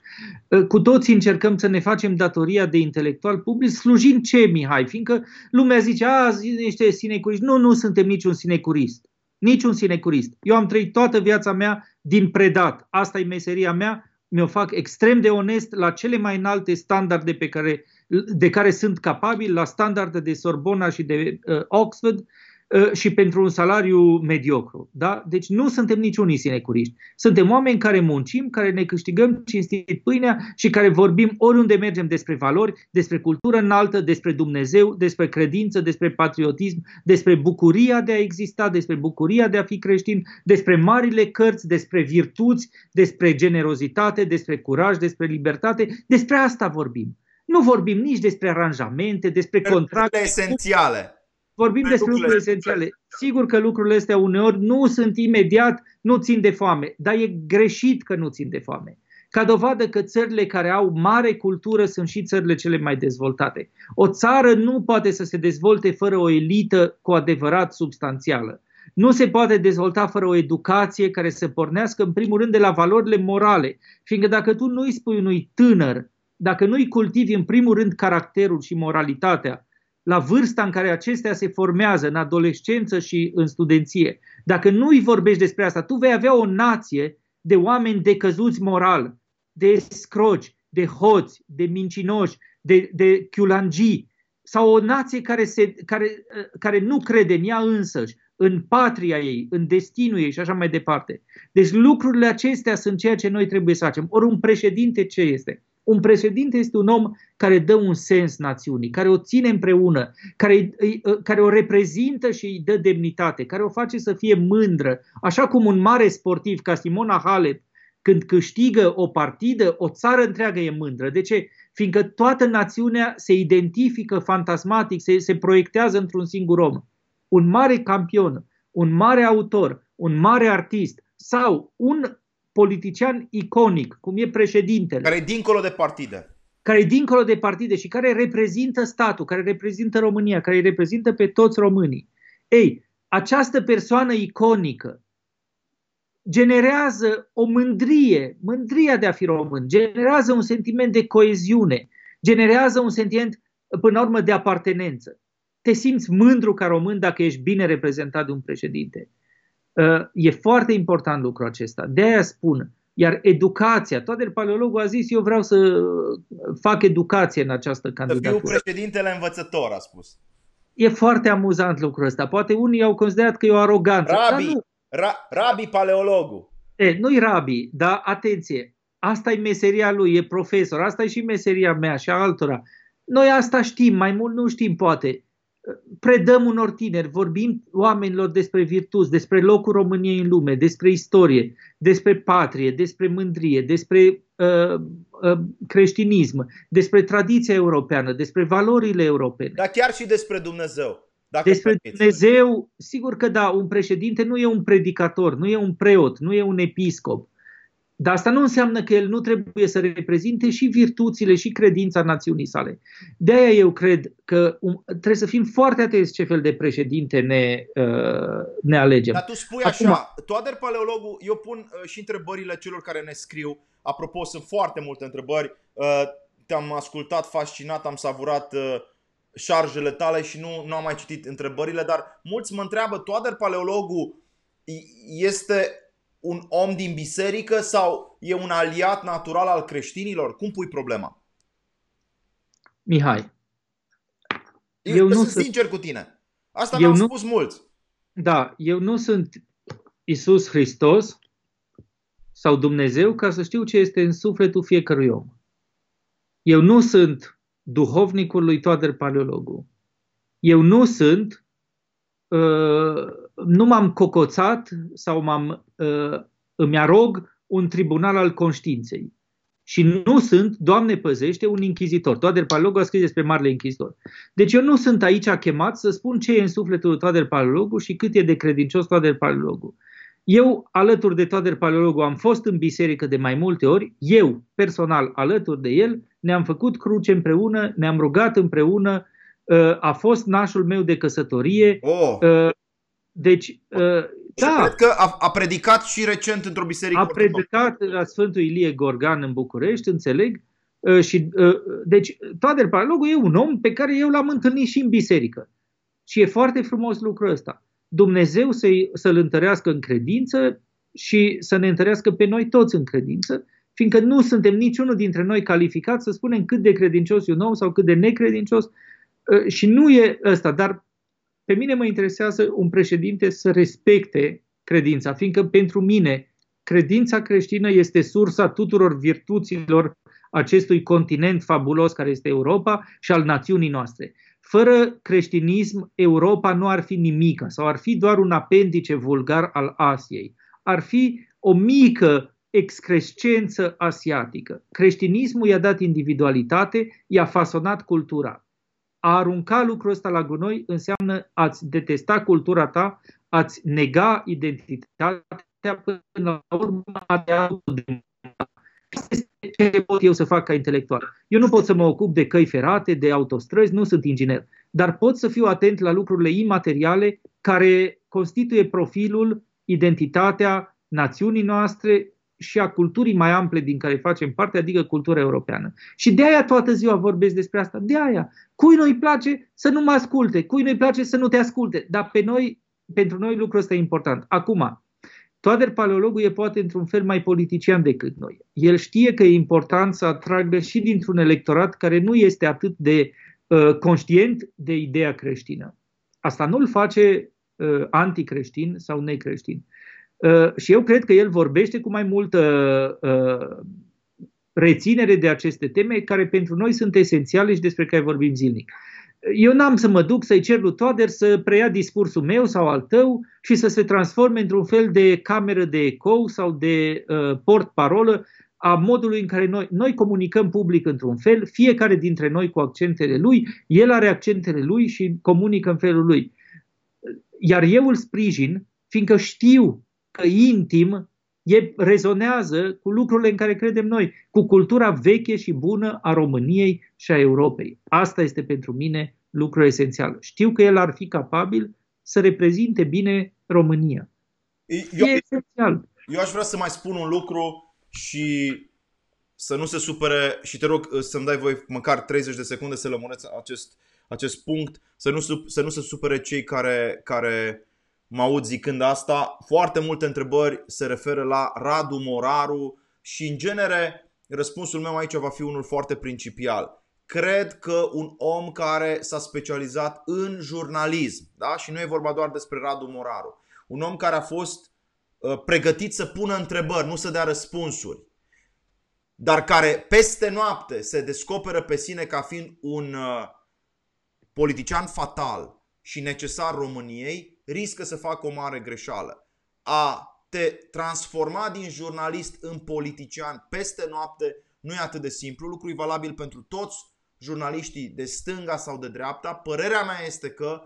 Cu toții încercăm să ne facem datoria de intelectual public, slujind ce, Mihai? Fiindcă lumea zice, a, niște sinecuriști. Nu, nu suntem niciun sinecurist. Niciun sinecurist. Eu am trăit toată viața mea din predat. Asta e meseria mea. Mi-o fac extrem de onest la cele mai înalte standarde pe care, de care sunt capabil, la standarde de Sorbona și de uh, Oxford. Uh, și pentru un salariu mediocru. Da? Deci nu suntem niciunii sinecuriști. Suntem oameni care muncim, care ne câștigăm cinstit pâinea și care vorbim oriunde mergem despre valori, despre cultură înaltă, despre Dumnezeu, despre credință, despre patriotism, despre bucuria de a exista, despre bucuria de a fi creștin, despre marile cărți, despre virtuți, despre generozitate, despre curaj, despre libertate. Despre asta vorbim. Nu vorbim nici despre aranjamente, despre contracte. esențiale. Vorbim de despre lucruri esențiale. Sigur că lucrurile astea uneori nu sunt imediat, nu țin de foame, dar e greșit că nu țin de foame. Ca dovadă că țările care au mare cultură sunt și țările cele mai dezvoltate. O țară nu poate să se dezvolte fără o elită cu adevărat substanțială. Nu se poate dezvolta fără o educație care să pornească în primul rând de la valorile morale. Fiindcă dacă tu nu îi spui unui tânăr dacă nu îi cultivi în primul rând caracterul și moralitatea, la vârsta în care acestea se formează, în adolescență și în studenție, dacă nu îi vorbești despre asta, tu vei avea o nație de oameni decăzuți moral, de scrogi, de hoți, de mincinoși, de, de chiulangii, sau o nație care, se, care, care nu crede în ea însăși, în patria ei, în destinul ei și așa mai departe. Deci lucrurile acestea sunt ceea ce noi trebuie să facem. Ori un președinte ce este? Un președinte este un om care dă un sens națiunii, care o ține împreună, care, care o reprezintă și îi dă demnitate, care o face să fie mândră, așa cum un mare sportiv ca Simona Halep, când câștigă o partidă, o țară întreagă e mândră. De ce? Fiindcă toată națiunea se identifică fantasmatic, se, se proiectează într-un singur om. Un mare campion, un mare autor, un mare artist sau un politician iconic, cum e președintele. Care e dincolo de partide. Care e dincolo de partide și care reprezintă statul, care reprezintă România, care reprezintă pe toți românii. Ei, această persoană iconică generează o mândrie, mândria de a fi român, generează un sentiment de coeziune, generează un sentiment, până la urmă, de apartenență. Te simți mândru ca român dacă ești bine reprezentat de un președinte. Uh, e foarte important lucrul acesta. De aia spun, iar educația, toate paleologul a zis, eu vreau să fac educație în această candidatură. Să fiu președintele învățător, a spus. E foarte amuzant lucrul ăsta. Poate unii au considerat că e o aroganță. Rabi, nu. Ra, rabi paleologul. E, nu-i rabi, dar atenție, asta e meseria lui, e profesor, asta e și meseria mea și a altora. Noi asta știm, mai mult nu știm poate predăm unor tineri, vorbim oamenilor despre virtuți, despre locul României în lume, despre istorie, despre patrie, despre mândrie, despre uh, uh, creștinism, despre tradiția europeană, despre valorile europene. Dar chiar și despre Dumnezeu. Dacă despre Dumnezeu, sigur că da, un președinte nu e un predicator, nu e un preot, nu e un episcop. Dar asta nu înseamnă că el nu trebuie să reprezinte și virtuțile și credința națiunii sale. De aia eu cred că um, trebuie să fim foarte atenți ce fel de președinte ne, uh, ne alegem. Dar tu spui Acum, așa, Toader Paleologu, eu pun uh, și întrebările celor care ne scriu. Apropo, sunt foarte multe întrebări. Uh, te-am ascultat fascinat, am savurat uh, șarjele tale și nu, nu am mai citit întrebările, dar mulți mă întreabă, Toader Paleologu este un om din biserică sau e un aliat natural al creștinilor? Cum pui problema? Mihai. Eu, eu nu sunt sincer cu tine. Asta mi-au nu... spus mulți. Da, eu nu sunt Isus Hristos sau Dumnezeu ca să știu ce este în sufletul fiecărui om. Eu nu sunt duhovnicul lui Toader Paleologu. Eu nu sunt uh, nu m-am cocoțat sau m-am, uh, îmi arog un tribunal al conștiinței. Și nu sunt, Doamne păzește, un închizitor. Toader Paleologu a scris despre Marele Închizitor. Deci eu nu sunt aici chemat să spun ce e în sufletul lui Toader Paleologu și cât e de credincios Toader Paleologu. Eu, alături de Toader Paleologu, am fost în biserică de mai multe ori. Eu, personal, alături de el, ne-am făcut cruce împreună, ne-am rugat împreună, uh, a fost nașul meu de căsătorie. Oh. Uh, deci, uh, da. cred că a, a predicat și recent într-o biserică. A predicat la Sfântul Ilie Gorgan în București, înțeleg. Uh, și, uh, deci, Toader Paralogul e un om pe care eu l-am întâlnit și în biserică. Și e foarte frumos lucrul ăsta. Dumnezeu să să-l întărească în credință și să ne întărească pe noi toți în credință, fiindcă nu suntem niciunul dintre noi calificat să spunem cât de credincios e un om sau cât de necredincios. Uh, și nu e ăsta, dar Pe mine mă interesează un președinte să respecte credința, fiindcă pentru mine credința creștină este sursa tuturor virtuților acestui continent fabulos care este Europa și al națiunii noastre. Fără creștinism, Europa nu ar fi nimică sau ar fi doar un apendice vulgar al Asiei. Ar fi o mică excrescență asiatică. Creștinismul i-a dat individualitate, i-a fasonat cultura. A arunca lucrul ăsta la gunoi înseamnă a-ți detesta cultura ta, a-ți nega identitatea până la urmă a te ce pot eu să fac ca intelectual? Eu nu pot să mă ocup de căi ferate, de autostrăzi, nu sunt inginer, dar pot să fiu atent la lucrurile imateriale care constituie profilul, identitatea națiunii noastre și a culturii mai ample din care facem parte, adică cultura europeană. Și de aia toată ziua vorbesc despre asta. De aia. Cui nu-i place să nu mă asculte, cui nu-i place să nu te asculte. Dar pe noi, pentru noi lucrul ăsta e important. Acum, Toader paleologul e poate într-un fel mai politician decât noi. El știe că e important să atragă și dintr-un electorat care nu este atât de uh, conștient de ideea creștină. Asta nu îl face uh, anticreștin sau necreștin. Uh, și eu cred că el vorbește cu mai multă uh, reținere de aceste teme care pentru noi sunt esențiale și despre care vorbim zilnic. Eu n-am să mă duc să-i cer lui Toader să preia discursul meu sau al tău și să se transforme într-un fel de cameră de ecou sau de uh, port-parolă a modului în care noi, noi comunicăm public într-un fel, fiecare dintre noi cu accentele lui, el are accentele lui și comunică în felul lui. Iar eu îl sprijin, fiindcă știu că intim e, rezonează cu lucrurile în care credem noi, cu cultura veche și bună a României și a Europei. Asta este pentru mine lucru esențial. Știu că el ar fi capabil să reprezinte bine România. Eu, e esențial. Eu aș vrea să mai spun un lucru și să nu se supere și te rog uh, să-mi dai voi măcar 30 de secunde să lămureți acest, acest punct, să nu, să nu se supere cei care, care mă aud zicând asta. Foarte multe întrebări se referă la Radu Moraru și în genere răspunsul meu aici va fi unul foarte principial. Cred că un om care s-a specializat în jurnalism, da? și nu e vorba doar despre Radu Moraru, un om care a fost uh, pregătit să pună întrebări, nu să dea răspunsuri, dar care peste noapte se descoperă pe sine ca fiind un uh, politician fatal și necesar României, riscă să facă o mare greșeală. A te transforma din jurnalist în politician peste noapte nu e atât de simplu. Lucru e valabil pentru toți jurnaliștii de stânga sau de dreapta. Părerea mea este că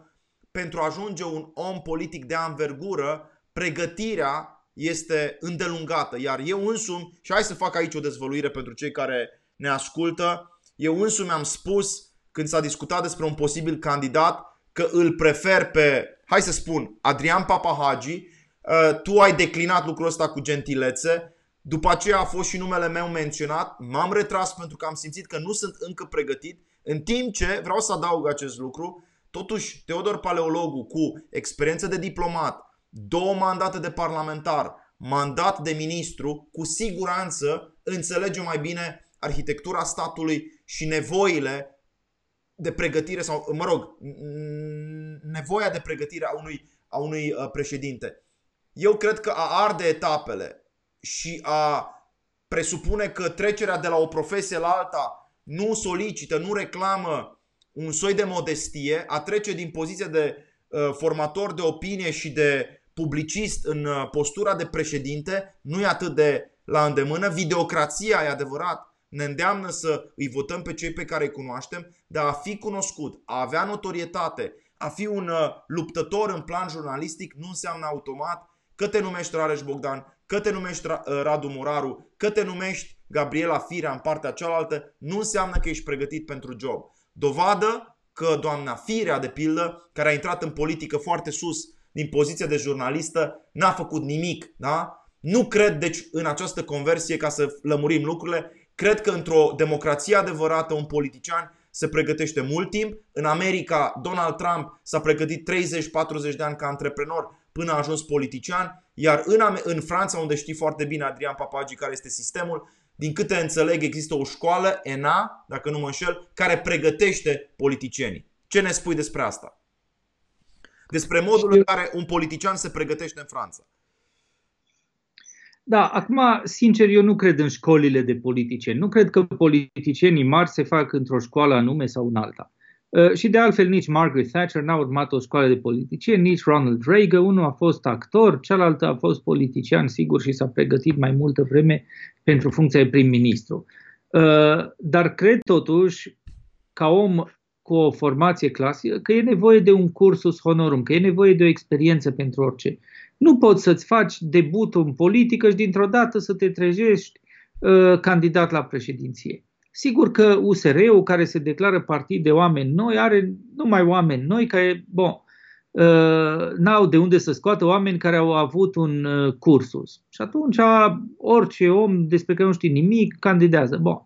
pentru a ajunge un om politic de anvergură, pregătirea este îndelungată. Iar eu însumi, și hai să fac aici o dezvăluire pentru cei care ne ascultă, eu însumi am spus când s-a discutat despre un posibil candidat că îl prefer pe, hai să spun, Adrian Papahagi, uh, tu ai declinat lucrul ăsta cu gentilețe, după aceea a fost și numele meu menționat, m-am retras pentru că am simțit că nu sunt încă pregătit, în timp ce, vreau să adaug acest lucru, totuși Teodor Paleologu cu experiență de diplomat, două mandate de parlamentar, mandat de ministru, cu siguranță înțelege mai bine arhitectura statului și nevoile de pregătire sau, mă rog, nevoia de pregătire a unui, a unui uh, președinte. Eu cred că a arde etapele și a presupune că trecerea de la o profesie la alta nu solicită, nu reclamă un soi de modestie, a trece din poziția de uh, formator de opinie și de publicist în uh, postura de președinte nu e atât de la îndemână. Videocrația, e adevărat, ne îndeamnă să îi votăm pe cei pe care îi cunoaștem, dar a fi cunoscut, a avea notorietate, a fi un uh, luptător în plan jurnalistic nu înseamnă automat că te numești Rareș Bogdan, că te numești uh, Radu Muraru, că te numești Gabriela Firea în partea cealaltă, nu înseamnă că ești pregătit pentru job. Dovadă că doamna Firea, de pildă, care a intrat în politică foarte sus din poziția de jurnalistă, n-a făcut nimic. Da? Nu cred, deci, în această conversie, ca să lămurim lucrurile, Cred că într-o democrație adevărată un politician se pregătește mult timp. În America, Donald Trump s-a pregătit 30-40 de ani ca antreprenor până a ajuns politician, iar în, în Franța, unde știi foarte bine Adrian Papagi care este sistemul, din câte înțeleg există o școală, ENA, dacă nu mă înșel, care pregătește politicienii. Ce ne spui despre asta? despre modul în care un politician se pregătește în Franța. Da, acum, sincer, eu nu cred în școlile de politicieni. Nu cred că politicienii mari se fac într-o școală anume sau în alta. Uh, și de altfel nici Margaret Thatcher n-a urmat o școală de politicieni, nici Ronald Reagan, unul a fost actor, cealaltă a fost politician, sigur, și s-a pregătit mai multă vreme pentru funcția de prim-ministru. Uh, dar cred totuși, ca om cu o formație clasică, că e nevoie de un cursus honorum, că e nevoie de o experiență pentru orice. Nu poți să-ți faci debutul în politică și dintr-o dată să te trezești uh, candidat la președinție. Sigur că USR-ul, care se declară partid de oameni noi, are numai oameni noi care, bon, uh, n-au de unde să scoată oameni care au avut un uh, cursus. Și atunci orice om despre care nu știe nimic candidează. Bon.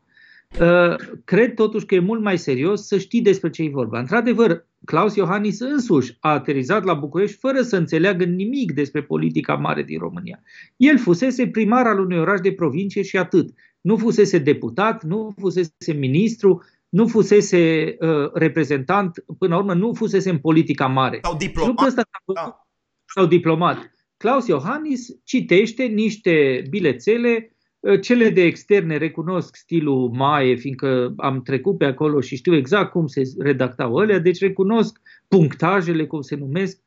Uh, cred totuși că e mult mai serios să știi despre ce e vorba. Într-adevăr, Claus Iohannis însuși a aterizat la București fără să înțeleagă nimic despre politica mare din România. El fusese primar al unui oraș de provincie și atât. Nu fusese deputat, nu fusese ministru, nu fusese uh, reprezentant, până la urmă nu fusese în politica mare. Sau diplomat. Ăsta da. Sau diplomat. Claus Iohannis citește niște bilețele Ă, cele de externe recunosc stilul Maie, fiindcă am trecut pe acolo și știu exact cum se redactau alea, deci recunosc punctajele, cum se numesc, ă,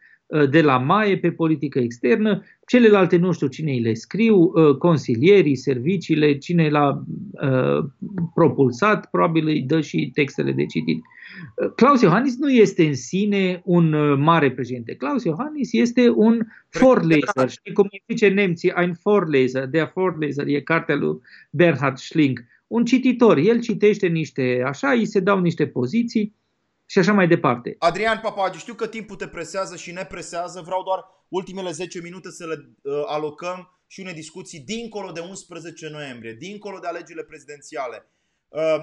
de la Maie pe politică externă, celelalte nu știu cine îi le scriu, ă, consilierii, serviciile, cine l-a propulsat, probabil îi dă și textele de citit. Claus Iohannis nu este în sine un uh, mare președinte. Claus Iohannis este un Vorleser. Știi cum îi zice nemții, ein Vorleser, der Vorleser, e cartea lui Bernhard Schling. Un cititor. El citește niște, așa, îi se dau niște poziții și așa mai departe. Adrian Papagi, știu că timpul te presează și ne presează. Vreau doar ultimele 10 minute să le uh, alocăm și unei discuții dincolo de 11 noiembrie, dincolo de alegerile prezidențiale. Uh,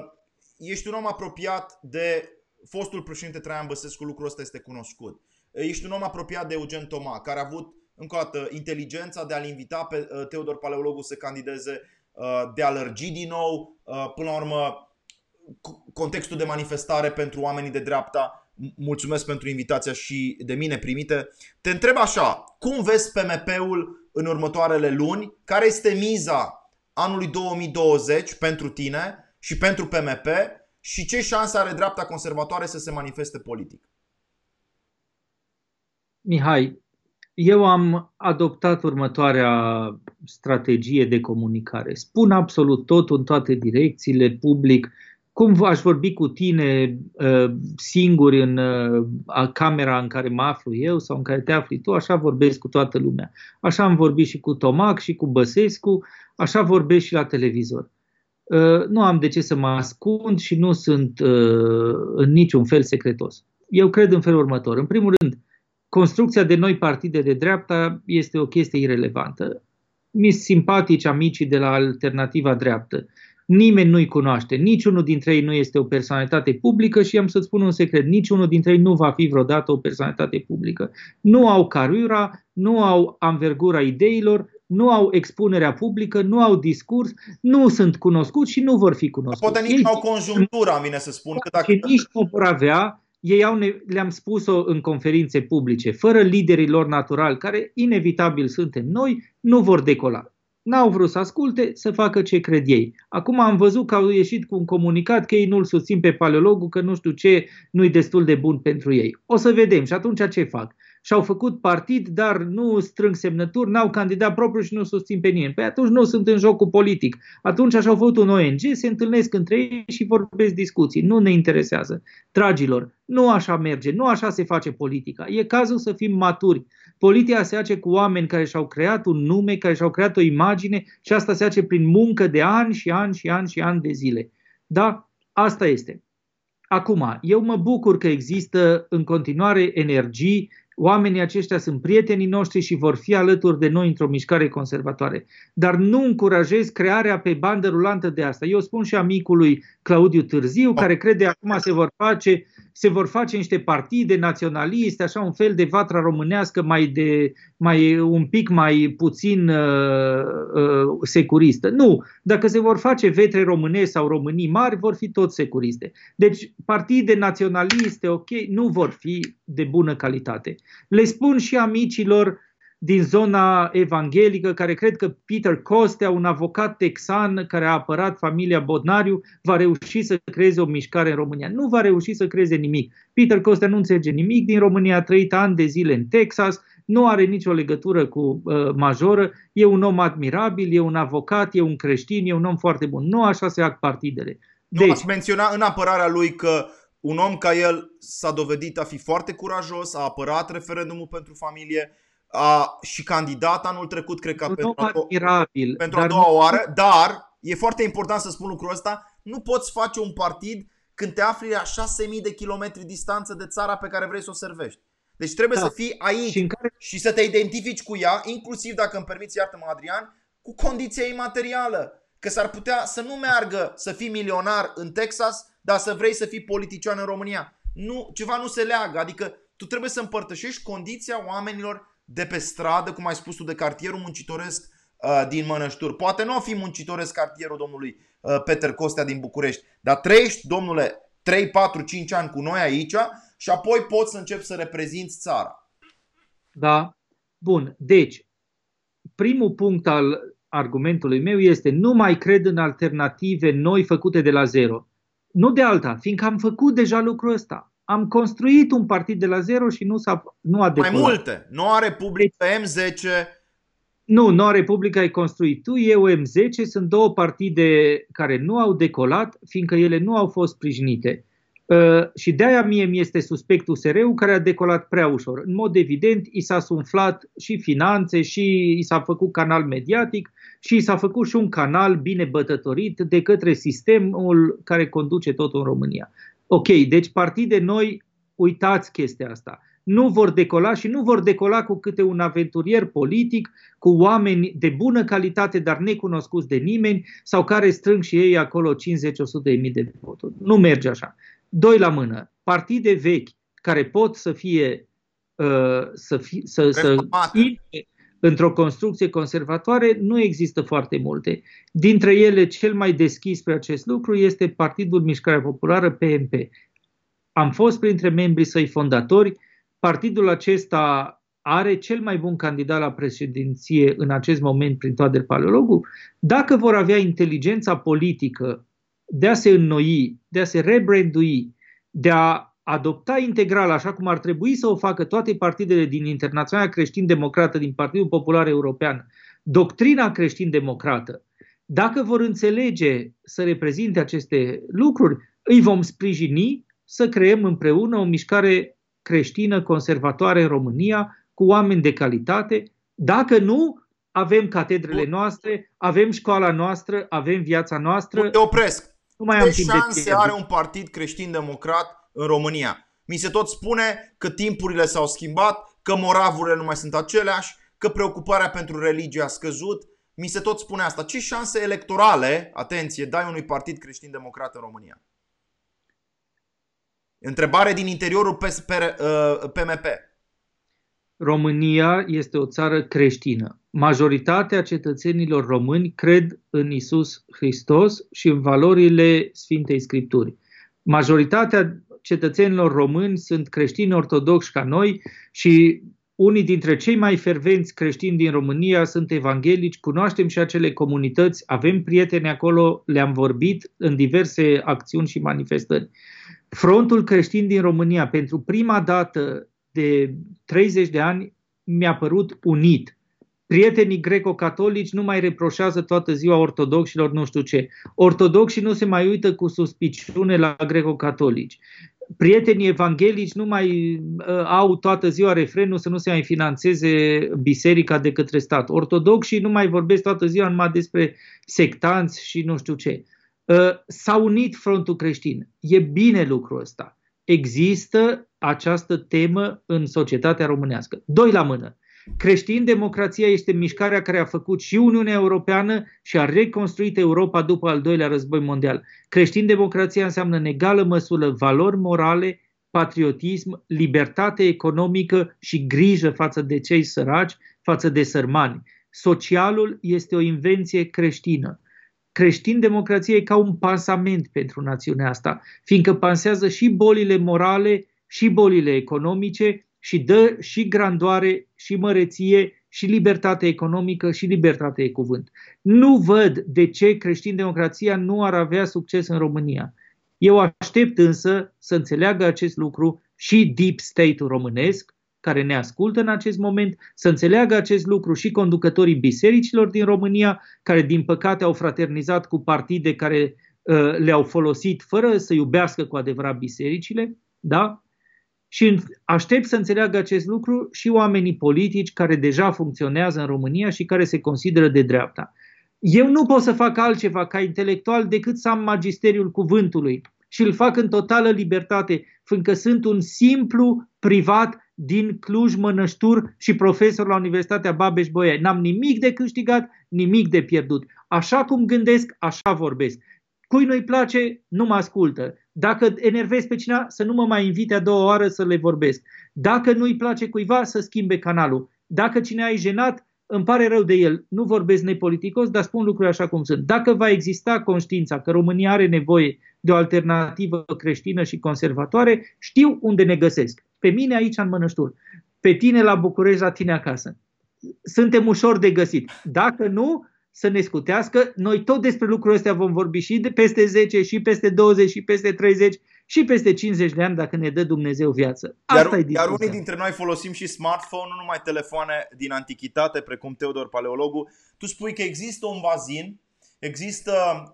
ești un om apropiat de fostul președinte Traian Băsescu, lucrul ăsta este cunoscut. Ești un om apropiat de Eugen Toma, care a avut încă o dată inteligența de a-l invita pe uh, Teodor Paleologu să candideze, uh, de a lărgi din nou, uh, până la urmă, contextul de manifestare pentru oamenii de dreapta. Mulțumesc pentru invitația și de mine primite. Te întreb așa, cum vezi PMP-ul în următoarele luni? Care este miza anului 2020 pentru tine și pentru PMP? și ce șansă are dreapta conservatoare să se manifeste politic? Mihai, eu am adoptat următoarea strategie de comunicare. Spun absolut tot în toate direcțiile, public. Cum aș vorbi cu tine uh, singur în uh, camera în care mă aflu eu sau în care te afli tu, așa vorbesc cu toată lumea. Așa am vorbit și cu Tomac și cu Băsescu, așa vorbesc și la televizor. Uh, nu am de ce să mă ascund și nu sunt uh, în niciun fel secretos. Eu cred în felul următor. În primul rând, construcția de noi partide de dreapta este o chestie irelevantă. Mi simpatici amicii de la alternativa dreaptă. Nimeni nu-i cunoaște, niciunul dintre ei nu este o personalitate publică și am să-ți spun un secret, niciunul dintre ei nu va fi vreodată o personalitate publică. Nu au carura, nu au anvergura ideilor, nu au expunerea publică, nu au discurs, nu sunt cunoscuți și nu vor fi cunoscuți. Poate nici nu au conjunctura, vine să spun. Că dacă... Și nici nu vor avea, ei au, le-am spus-o în conferințe publice, fără liderii lor naturali, care inevitabil suntem noi, nu vor decola. N-au vrut să asculte, să facă ce cred ei. Acum am văzut că au ieșit cu un comunicat că ei nu-l susțin pe paleologul, că nu știu ce nu-i destul de bun pentru ei. O să vedem și atunci ce fac? și-au făcut partid, dar nu strâng semnături, n-au candidat propriu și nu susțin pe nimeni. Păi atunci nu sunt în jocul politic. Atunci așa-au făcut un ONG, se întâlnesc între ei și vorbesc discuții. Nu ne interesează. Dragilor, nu așa merge, nu așa se face politica. E cazul să fim maturi. Politica se face cu oameni care și-au creat un nume, care și-au creat o imagine și asta se face prin muncă de ani și ani și ani și ani de zile. Da? Asta este. Acum, eu mă bucur că există în continuare energii Oamenii aceștia sunt prietenii noștri și vor fi alături de noi într-o mișcare conservatoare. Dar nu încurajez crearea pe bandă rulantă de asta. Eu spun și amicului Claudiu Târziu, care crede acum se vor face, se vor face niște partide naționaliste, așa un fel de vatra românească mai, de, mai un pic mai puțin uh, uh, securistă. Nu, dacă se vor face vetre românești sau românii mari, vor fi tot securiste. Deci partide naționaliste, ok, nu vor fi de bună calitate. Le spun și amicilor din zona evanghelică, care cred că Peter Costea, un avocat texan care a apărat familia Bodnariu, va reuși să creeze o mișcare în România. Nu va reuși să creeze nimic. Peter Costea nu înțelege nimic din România, a trăit ani de zile în Texas, nu are nicio legătură cu uh, majoră, e un om admirabil, e un avocat, e un creștin, e un om foarte bun. Nu așa se fac partidele. Deci, nu ați menționa în apărarea lui că un om ca el s-a dovedit a fi foarte curajos, a apărat referendumul pentru familie, a, și candidat anul trecut, cred că pentru, a, admirabil, pentru a doua nu... oară, dar e foarte important să spun lucrul ăsta, nu poți face un partid când te afli la 6.000 de kilometri distanță de țara pe care vrei să o servești. Deci trebuie da. să fii aici și, care... și să te identifici cu ea, inclusiv dacă îmi permiți, iartă-mă Adrian, cu condiția imaterială. Că s-ar putea să nu meargă să fii milionar în Texas, dar să vrei să fii politician în România. Nu, ceva nu se leagă, adică tu trebuie să împărtășești condiția oamenilor de pe stradă, cum ai spus tu, de cartierul muncitoresc uh, din Mănășturi. Poate nu o fi muncitoresc cartierul domnului uh, Peter Costea din București, dar trăiești, domnule, 3, 4, 5 ani cu noi aici și apoi poți să începi să reprezinți țara. Da. Bun. Deci, primul punct al argumentului meu este nu mai cred în alternative noi făcute de la zero. Nu de alta, fiindcă am făcut deja lucrul ăsta. Am construit un partid de la zero și nu, s-a, nu a decolat. Mai multe. Noua Republică, M10. Nu, Noua Republică ai construit tu, eu M10. Sunt două partide care nu au decolat, fiindcă ele nu au fost sprijinite. Uh, și de-aia mie mi este suspect USR-ul care a decolat prea ușor. În mod evident, i s-a sumflat și finanțe și i s-a făcut canal mediatic și i s-a făcut și un canal bine bătătorit de către sistemul care conduce totul în România. Ok, deci partide noi, uitați chestia asta. Nu vor decola și nu vor decola cu câte un aventurier politic, cu oameni de bună calitate, dar necunoscuți de nimeni, sau care strâng și ei acolo 50-100 de mii de voturi. Nu merge așa. Doi la mână, partide vechi care pot să fie uh, să, fi, să, să într-o construcție conservatoare, nu există foarte multe. Dintre ele, cel mai deschis pe acest lucru este Partidul Mișcarea Populară, PMP. Am fost printre membrii săi fondatori. Partidul acesta are cel mai bun candidat la președinție în acest moment prin Toader Paleologu. Dacă vor avea inteligența politică de a se înnoi, de a se rebrandui, de a adopta integral, așa cum ar trebui să o facă toate partidele din Internaționala Creștin-Democrată, din Partidul Popular European, doctrina creștin-democrată, dacă vor înțelege să reprezinte aceste lucruri, îi vom sprijini să creăm împreună o mișcare creștină conservatoare în România, cu oameni de calitate. Dacă nu, avem catedrele noastre, avem școala noastră, avem viața noastră. te opresc. Nu mai am timp șanse de are un partid creștin-democrat în România? Mi se tot spune că timpurile s-au schimbat, că moravurile nu mai sunt aceleași, că preocuparea pentru religie a scăzut. Mi se tot spune asta. Ce șanse electorale, atenție, dai unui partid creștin-democrat în România? Întrebare din interiorul PMP. Uh, România este o țară creștină. Majoritatea cetățenilor români cred în Isus Hristos și în valorile Sfintei Scripturi. Majoritatea cetățenilor români sunt creștini ortodoxi ca noi și unii dintre cei mai fervenți creștini din România sunt evanghelici, cunoaștem și acele comunități, avem prieteni acolo, le-am vorbit în diverse acțiuni și manifestări. Frontul creștin din România, pentru prima dată de 30 de ani, mi-a părut unit. Prietenii greco-catolici nu mai reproșează toată ziua ortodoxilor nu știu ce. Ortodoxii nu se mai uită cu suspiciune la greco-catolici prietenii evanghelici nu mai uh, au toată ziua refrenul să nu se mai financeze biserica de către stat. Ortodoxii nu mai vorbesc toată ziua numai despre sectanți și nu știu ce. Uh, s-a unit frontul creștin. E bine lucrul ăsta. Există această temă în societatea românească. Doi la mână. Creștin-democrația este mișcarea care a făcut și Uniunea Europeană și a reconstruit Europa după al doilea război mondial. Creștin-democrația înseamnă în egală măsură valori morale, patriotism, libertate economică și grijă față de cei săraci, față de sărmani. Socialul este o invenție creștină. Creștin-democrația e ca un pansament pentru națiunea asta, fiindcă pansează și bolile morale, și bolile economice, și dă și grandoare și măreție și libertate economică și libertate de cuvânt. Nu văd de ce creștin-democrația nu ar avea succes în România. Eu aștept însă să înțeleagă acest lucru și deep state-ul românesc, care ne ascultă în acest moment, să înțeleagă acest lucru și conducătorii bisericilor din România, care din păcate au fraternizat cu partide care uh, le-au folosit fără să iubească cu adevărat bisericile, da? Și aștept să înțeleagă acest lucru și oamenii politici care deja funcționează în România și care se consideră de dreapta. Eu nu pot să fac altceva ca intelectual decât să am magisteriul cuvântului și îl fac în totală libertate, fiindcă sunt un simplu privat din Cluj, Mănăștur și profesor la Universitatea Babeș-Bolyai. N-am nimic de câștigat, nimic de pierdut. Așa cum gândesc, așa vorbesc. Cui nu-i place, nu mă ascultă. Dacă enervez pe cineva, să nu mă mai invite a doua oară să le vorbesc. Dacă nu-i place cuiva, să schimbe canalul. Dacă cineva e jenat, îmi pare rău de el. Nu vorbesc nepoliticos, dar spun lucruri așa cum sunt. Dacă va exista conștiința că România are nevoie de o alternativă creștină și conservatoare, știu unde ne găsesc. Pe mine aici în Mănăștur, pe tine la București, la tine acasă. Suntem ușor de găsit. Dacă nu, să ne scutească. Noi tot despre lucrurile astea vom vorbi și de peste 10, și peste 20, și peste 30, și peste 50 de ani dacă ne dă Dumnezeu viață. Asta iar, e iar unii dintre noi folosim și smartphone, nu numai telefoane din antichitate, precum Teodor Paleologu. Tu spui că există un bazin, există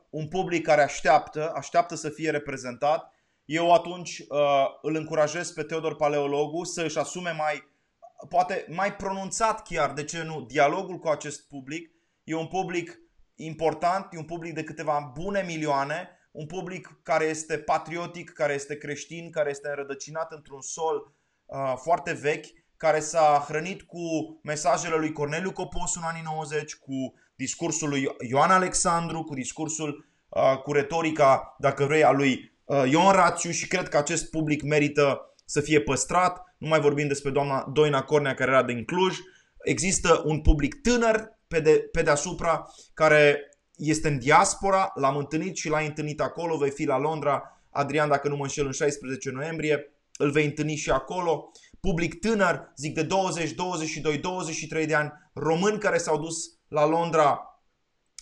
un public care așteaptă, așteaptă să fie reprezentat. Eu atunci uh, îl încurajez pe Teodor Paleologu să își asume mai, poate mai pronunțat chiar, de ce nu, dialogul cu acest public. E un public important, e un public de câteva bune milioane, un public care este patriotic, care este creștin, care este înrădăcinat într-un sol uh, foarte vechi, care s-a hrănit cu mesajele lui Corneliu Copos în anii 90, cu discursul lui Ioan Alexandru, cu discursul, uh, cu retorica, dacă vrei, a lui uh, Ion Rațiu și cred că acest public merită să fie păstrat. Nu mai vorbim despre doamna Doina Cornea care era din Cluj. Există un public tânăr pe, de, pe deasupra, care este în diaspora, l-am întâlnit și l-ai întâlnit acolo, vei fi la Londra, Adrian, dacă nu mă înșel, în 16 noiembrie, îl vei întâlni și acolo. Public tânăr, zic de 20, 22, 23 de ani, români care s-au dus la Londra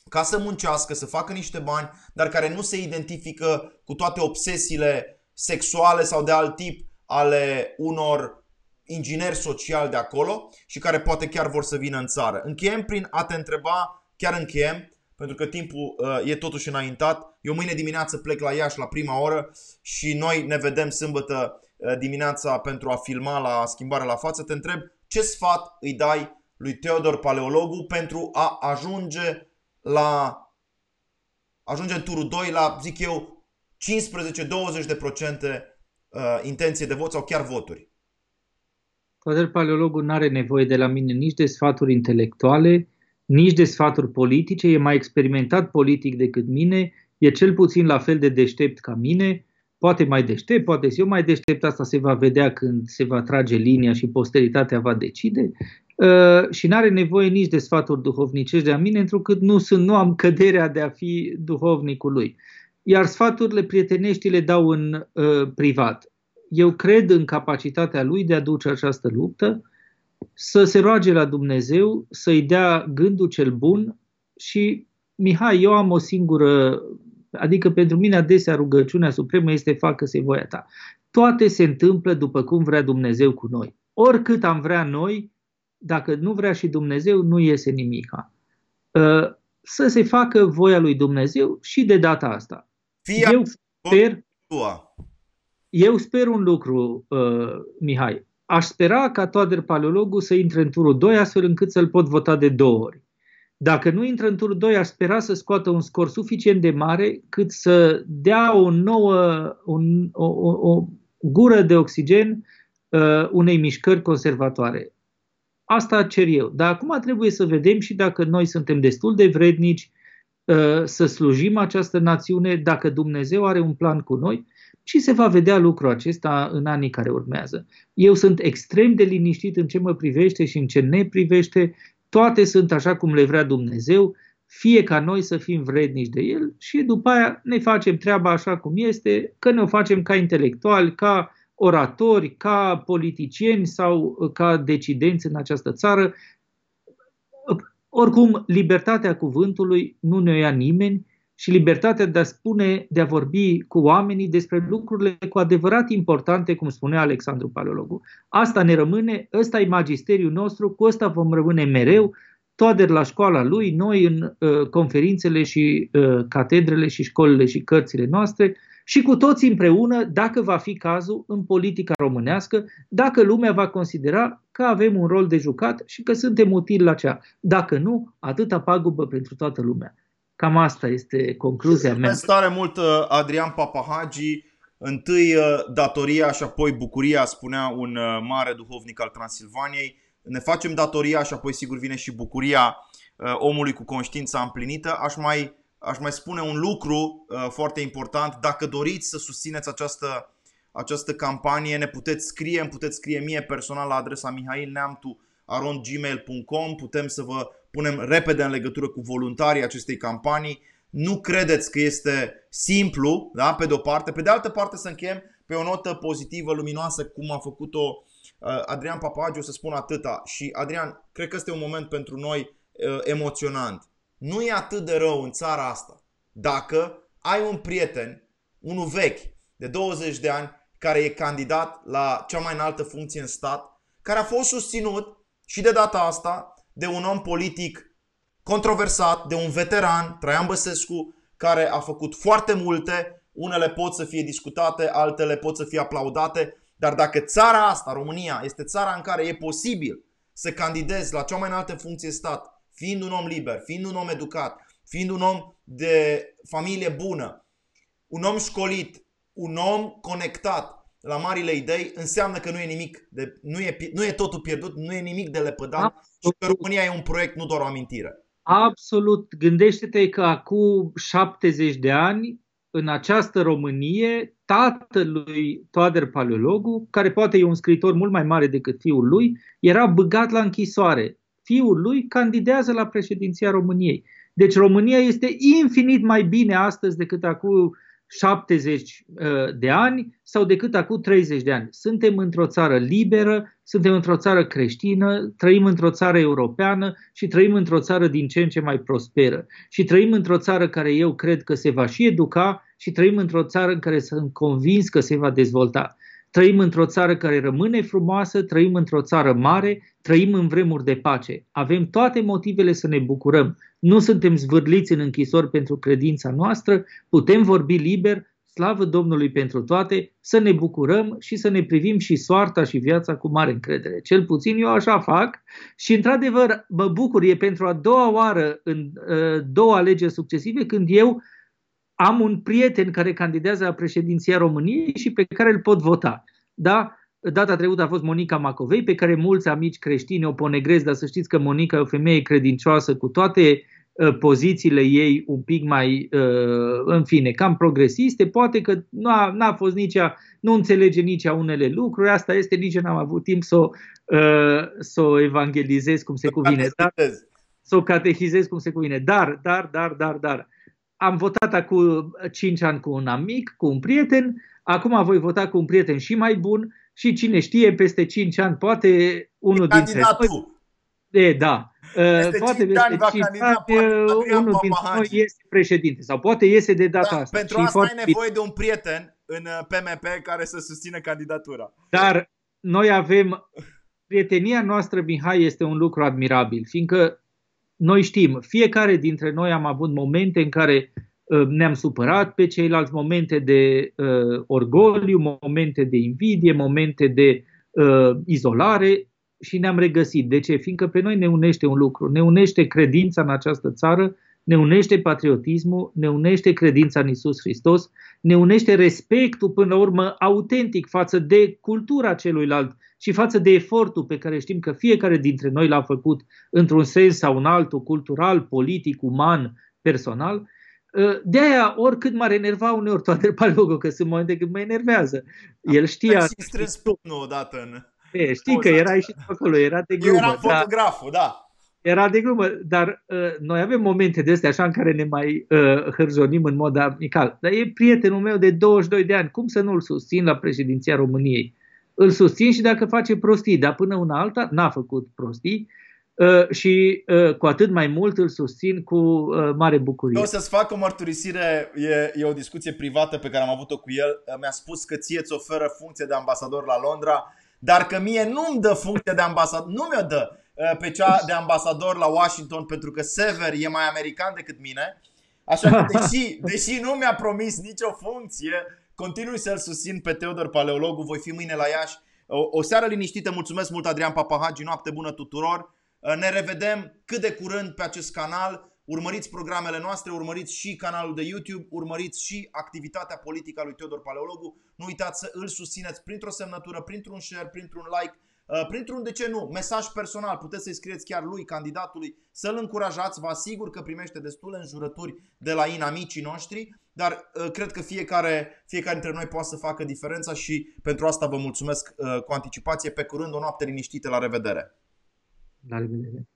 ca să muncească, să facă niște bani, dar care nu se identifică cu toate obsesiile sexuale sau de alt tip ale unor ingineri social de acolo și care poate chiar vor să vină în țară. Încheiem prin a te întreba, chiar încheiem, pentru că timpul uh, e totuși înaintat. Eu mâine dimineață plec la Iași la prima oră și noi ne vedem sâmbătă uh, dimineața pentru a filma la schimbarea la față. Te întreb ce sfat îi dai lui Teodor Paleologu pentru a ajunge la ajunge în turul 2 la, zic eu, 15-20% uh, intenție de vot sau chiar voturi. Codel Paleologul nu are nevoie de la mine nici de sfaturi intelectuale, nici de sfaturi politice, e mai experimentat politic decât mine, e cel puțin la fel de deștept ca mine, poate mai deștept, poate eu mai deștept, asta se va vedea când se va trage linia și posteritatea va decide. Uh, și nu are nevoie nici de sfaturi duhovnicești de la mine, întrucât nu, sunt, nu am căderea de a fi duhovnicul lui. Iar sfaturile prietenești le dau în uh, privat eu cred în capacitatea lui de a duce această luptă, să se roage la Dumnezeu, să-i dea gândul cel bun și, Mihai, eu am o singură, adică pentru mine adesea rugăciunea supremă este facă-se voia ta. Toate se întâmplă după cum vrea Dumnezeu cu noi. Oricât am vrea noi, dacă nu vrea și Dumnezeu, nu iese nimica. Ă, să se facă voia lui Dumnezeu și de data asta. Fie eu sper, tua. Eu sper un lucru, uh, Mihai. Aș spera ca Toader Paleologu să intre în turul 2 astfel încât să-l pot vota de două ori. Dacă nu intră în turul 2, aș spera să scoată un scor suficient de mare cât să dea o nouă, un, o, o, o gură de oxigen uh, unei mișcări conservatoare. Asta cer eu. Dar acum trebuie să vedem și dacă noi suntem destul de vrednici uh, să slujim această națiune, dacă Dumnezeu are un plan cu noi și se va vedea lucrul acesta în anii care urmează. Eu sunt extrem de liniștit în ce mă privește și în ce ne privește. Toate sunt așa cum le vrea Dumnezeu, fie ca noi să fim vrednici de El și după aia ne facem treaba așa cum este, că ne o facem ca intelectuali, ca oratori, ca politicieni sau ca decidenți în această țară. Oricum, libertatea cuvântului nu ne ia nimeni și libertatea de a spune, de a vorbi cu oamenii despre lucrurile cu adevărat importante, cum spunea Alexandru Paleologu. Asta ne rămâne, ăsta e magisteriul nostru, cu ăsta vom rămâne mereu, Toader la școala lui, noi în uh, conferințele și uh, catedrele și școlile și cărțile noastre și cu toți împreună, dacă va fi cazul, în politica românească, dacă lumea va considera că avem un rol de jucat și că suntem utili la cea. Dacă nu, atâta pagubă pentru toată lumea. Cam asta este concluzia mea. Mulțumesc tare mult, uh, Adrian Papahagi. Întâi uh, datoria și apoi bucuria, spunea un uh, mare duhovnic al Transilvaniei. Ne facem datoria și apoi sigur vine și bucuria omului cu conștiința împlinită. Aș mai, aș mai spune un lucru foarte important. Dacă doriți să susțineți această, această campanie, ne puteți scrie, îmi puteți scrie mie personal la adresa mihailneamtu.gmail.com Putem să vă punem repede în legătură cu voluntarii acestei campanii. Nu credeți că este simplu, da? pe de o parte. Pe de altă parte să încheiem pe o notă pozitivă, luminoasă, cum a făcut-o uh, Adrian Papagiu, să spun atâta. Și Adrian, cred că este un moment pentru noi uh, emoționant. Nu e atât de rău în țara asta dacă ai un prieten, unul vechi, de 20 de ani, care e candidat la cea mai înaltă funcție în stat, care a fost susținut și de data asta de un om politic controversat, de un veteran, Traian Băsescu, care a făcut foarte multe, unele pot să fie discutate, altele pot să fie aplaudate, dar dacă țara asta, România, este țara în care e posibil să candidezi la cea mai înaltă funcție stat, fiind un om liber, fiind un om educat, fiind un om de familie bună, un om școlit, un om conectat, la marile idei, înseamnă că nu e nimic, de, nu, e, nu e totul pierdut, nu e nimic de lepădat Absolut. și că România e un proiect, nu doar o amintire. Absolut. Gândește-te că acum 70 de ani, în această Românie, tatălui Toader Paleologu, care poate e un scriitor mult mai mare decât fiul lui, era băgat la închisoare. Fiul lui candidează la președinția României. Deci România este infinit mai bine astăzi decât acum 70 uh, de ani sau decât acum 30 de ani. Suntem într-o țară liberă, suntem într-o țară creștină, trăim într-o țară europeană și trăim într-o țară din ce în ce mai prosperă. Și trăim într-o țară care eu cred că se va și educa și trăim într-o țară în care sunt convins că se va dezvolta. Trăim într-o țară care rămâne frumoasă, trăim într-o țară mare, trăim în vremuri de pace. Avem toate motivele să ne bucurăm. Nu suntem zvârliți în închisori pentru credința noastră, putem vorbi liber, slavă Domnului pentru toate, să ne bucurăm și să ne privim și soarta și viața cu mare încredere. Cel puțin eu așa fac și într-adevăr mă bucur, e pentru a doua oară în uh, două alegeri succesive când eu am un prieten care candidează la președinția României și pe care îl pot vota. Da? Data trecută a fost Monica Macovei, pe care mulți amici creștini o ponegrez, dar să știți că Monica e o femeie credincioasă cu toate uh, pozițiile ei un pic mai, uh, în fine, cam progresiste. Poate că n-a, n-a fost nici a, nu înțelege nici a unele lucruri, asta este, nici n-am avut timp să o, uh, să o evangelizez cum se cuvine. Dar, să o catehizez cum se cuvine. Dar, dar, dar, dar, dar am votat acum 5 ani cu un amic, cu un prieten, acum voi vota cu un prieten și mai bun și cine știe, peste 5 ani, poate unul dintre noi... E, da. Peste poate 5 ani, 5 ani unul dintre noi este președinte sau poate iese de data da, asta. Pentru și asta ai nevoie de un prieten în PMP uh, care să susțină candidatura. Dar noi avem prietenia noastră, Mihai, este un lucru admirabil, fiindcă noi știm, fiecare dintre noi am avut momente în care uh, ne-am supărat pe ceilalți, momente de uh, orgoliu, momente de invidie, momente de uh, izolare și ne-am regăsit. De ce? Fiindcă pe noi ne unește un lucru, ne unește credința în această țară, ne unește patriotismul, ne unește credința în Isus Hristos, ne unește respectul până la urmă autentic față de cultura celuilalt și față de efortul pe care știm că fiecare dintre noi l-a făcut într-un sens sau în altul, cultural, politic, uman, personal. De aia, oricât m-ar enerva uneori toate [LAUGHS] Palogo, că sunt momente când mă enervează. El știa... Și strâns odată în... E, știi că era și acolo, era de glumă. era fotograful, da. Era de glumă, dar uh, noi avem momente de astea așa în care ne mai uh, hârzonim în mod amical. Dar e prietenul meu de 22 de ani, cum să nu-l susțin la președinția României? Îl susțin și dacă face prostii, dar până una alta n-a făcut prostii uh, și uh, cu atât mai mult îl susțin cu uh, mare bucurie. Eu o să-ți fac o mărturisire, e, e o discuție privată pe care am avut-o cu el. Mi-a spus că ție îți oferă funcție de ambasador la Londra, dar că mie nu-mi dă funcție de ambasador, nu mi-o dă uh, pe cea de ambasador la Washington pentru că Sever e mai american decât mine. Așa că deși, deși nu mi-a promis nicio funcție, continui să-l susțin pe Teodor Paleologu, voi fi mâine la Iași. O, o seară liniștită, mulțumesc mult Adrian Papahagi, noapte bună tuturor. Uh, ne revedem cât de curând pe acest canal. Urmăriți programele noastre, urmăriți și canalul de YouTube, urmăriți și activitatea politică a lui Teodor Paleologu. Nu uitați să îl susțineți printr-o semnătură, printr-un share, printr-un like, uh, printr-un, de ce nu, mesaj personal. Puteți să-i scrieți chiar lui, candidatului, să-l încurajați. Vă asigur că primește destule înjurături de la inamicii noștri, dar uh, cred că fiecare, fiecare dintre noi poate să facă diferența și pentru asta vă mulțumesc uh, cu anticipație. Pe curând, o noapte liniștită, la revedere! La revedere!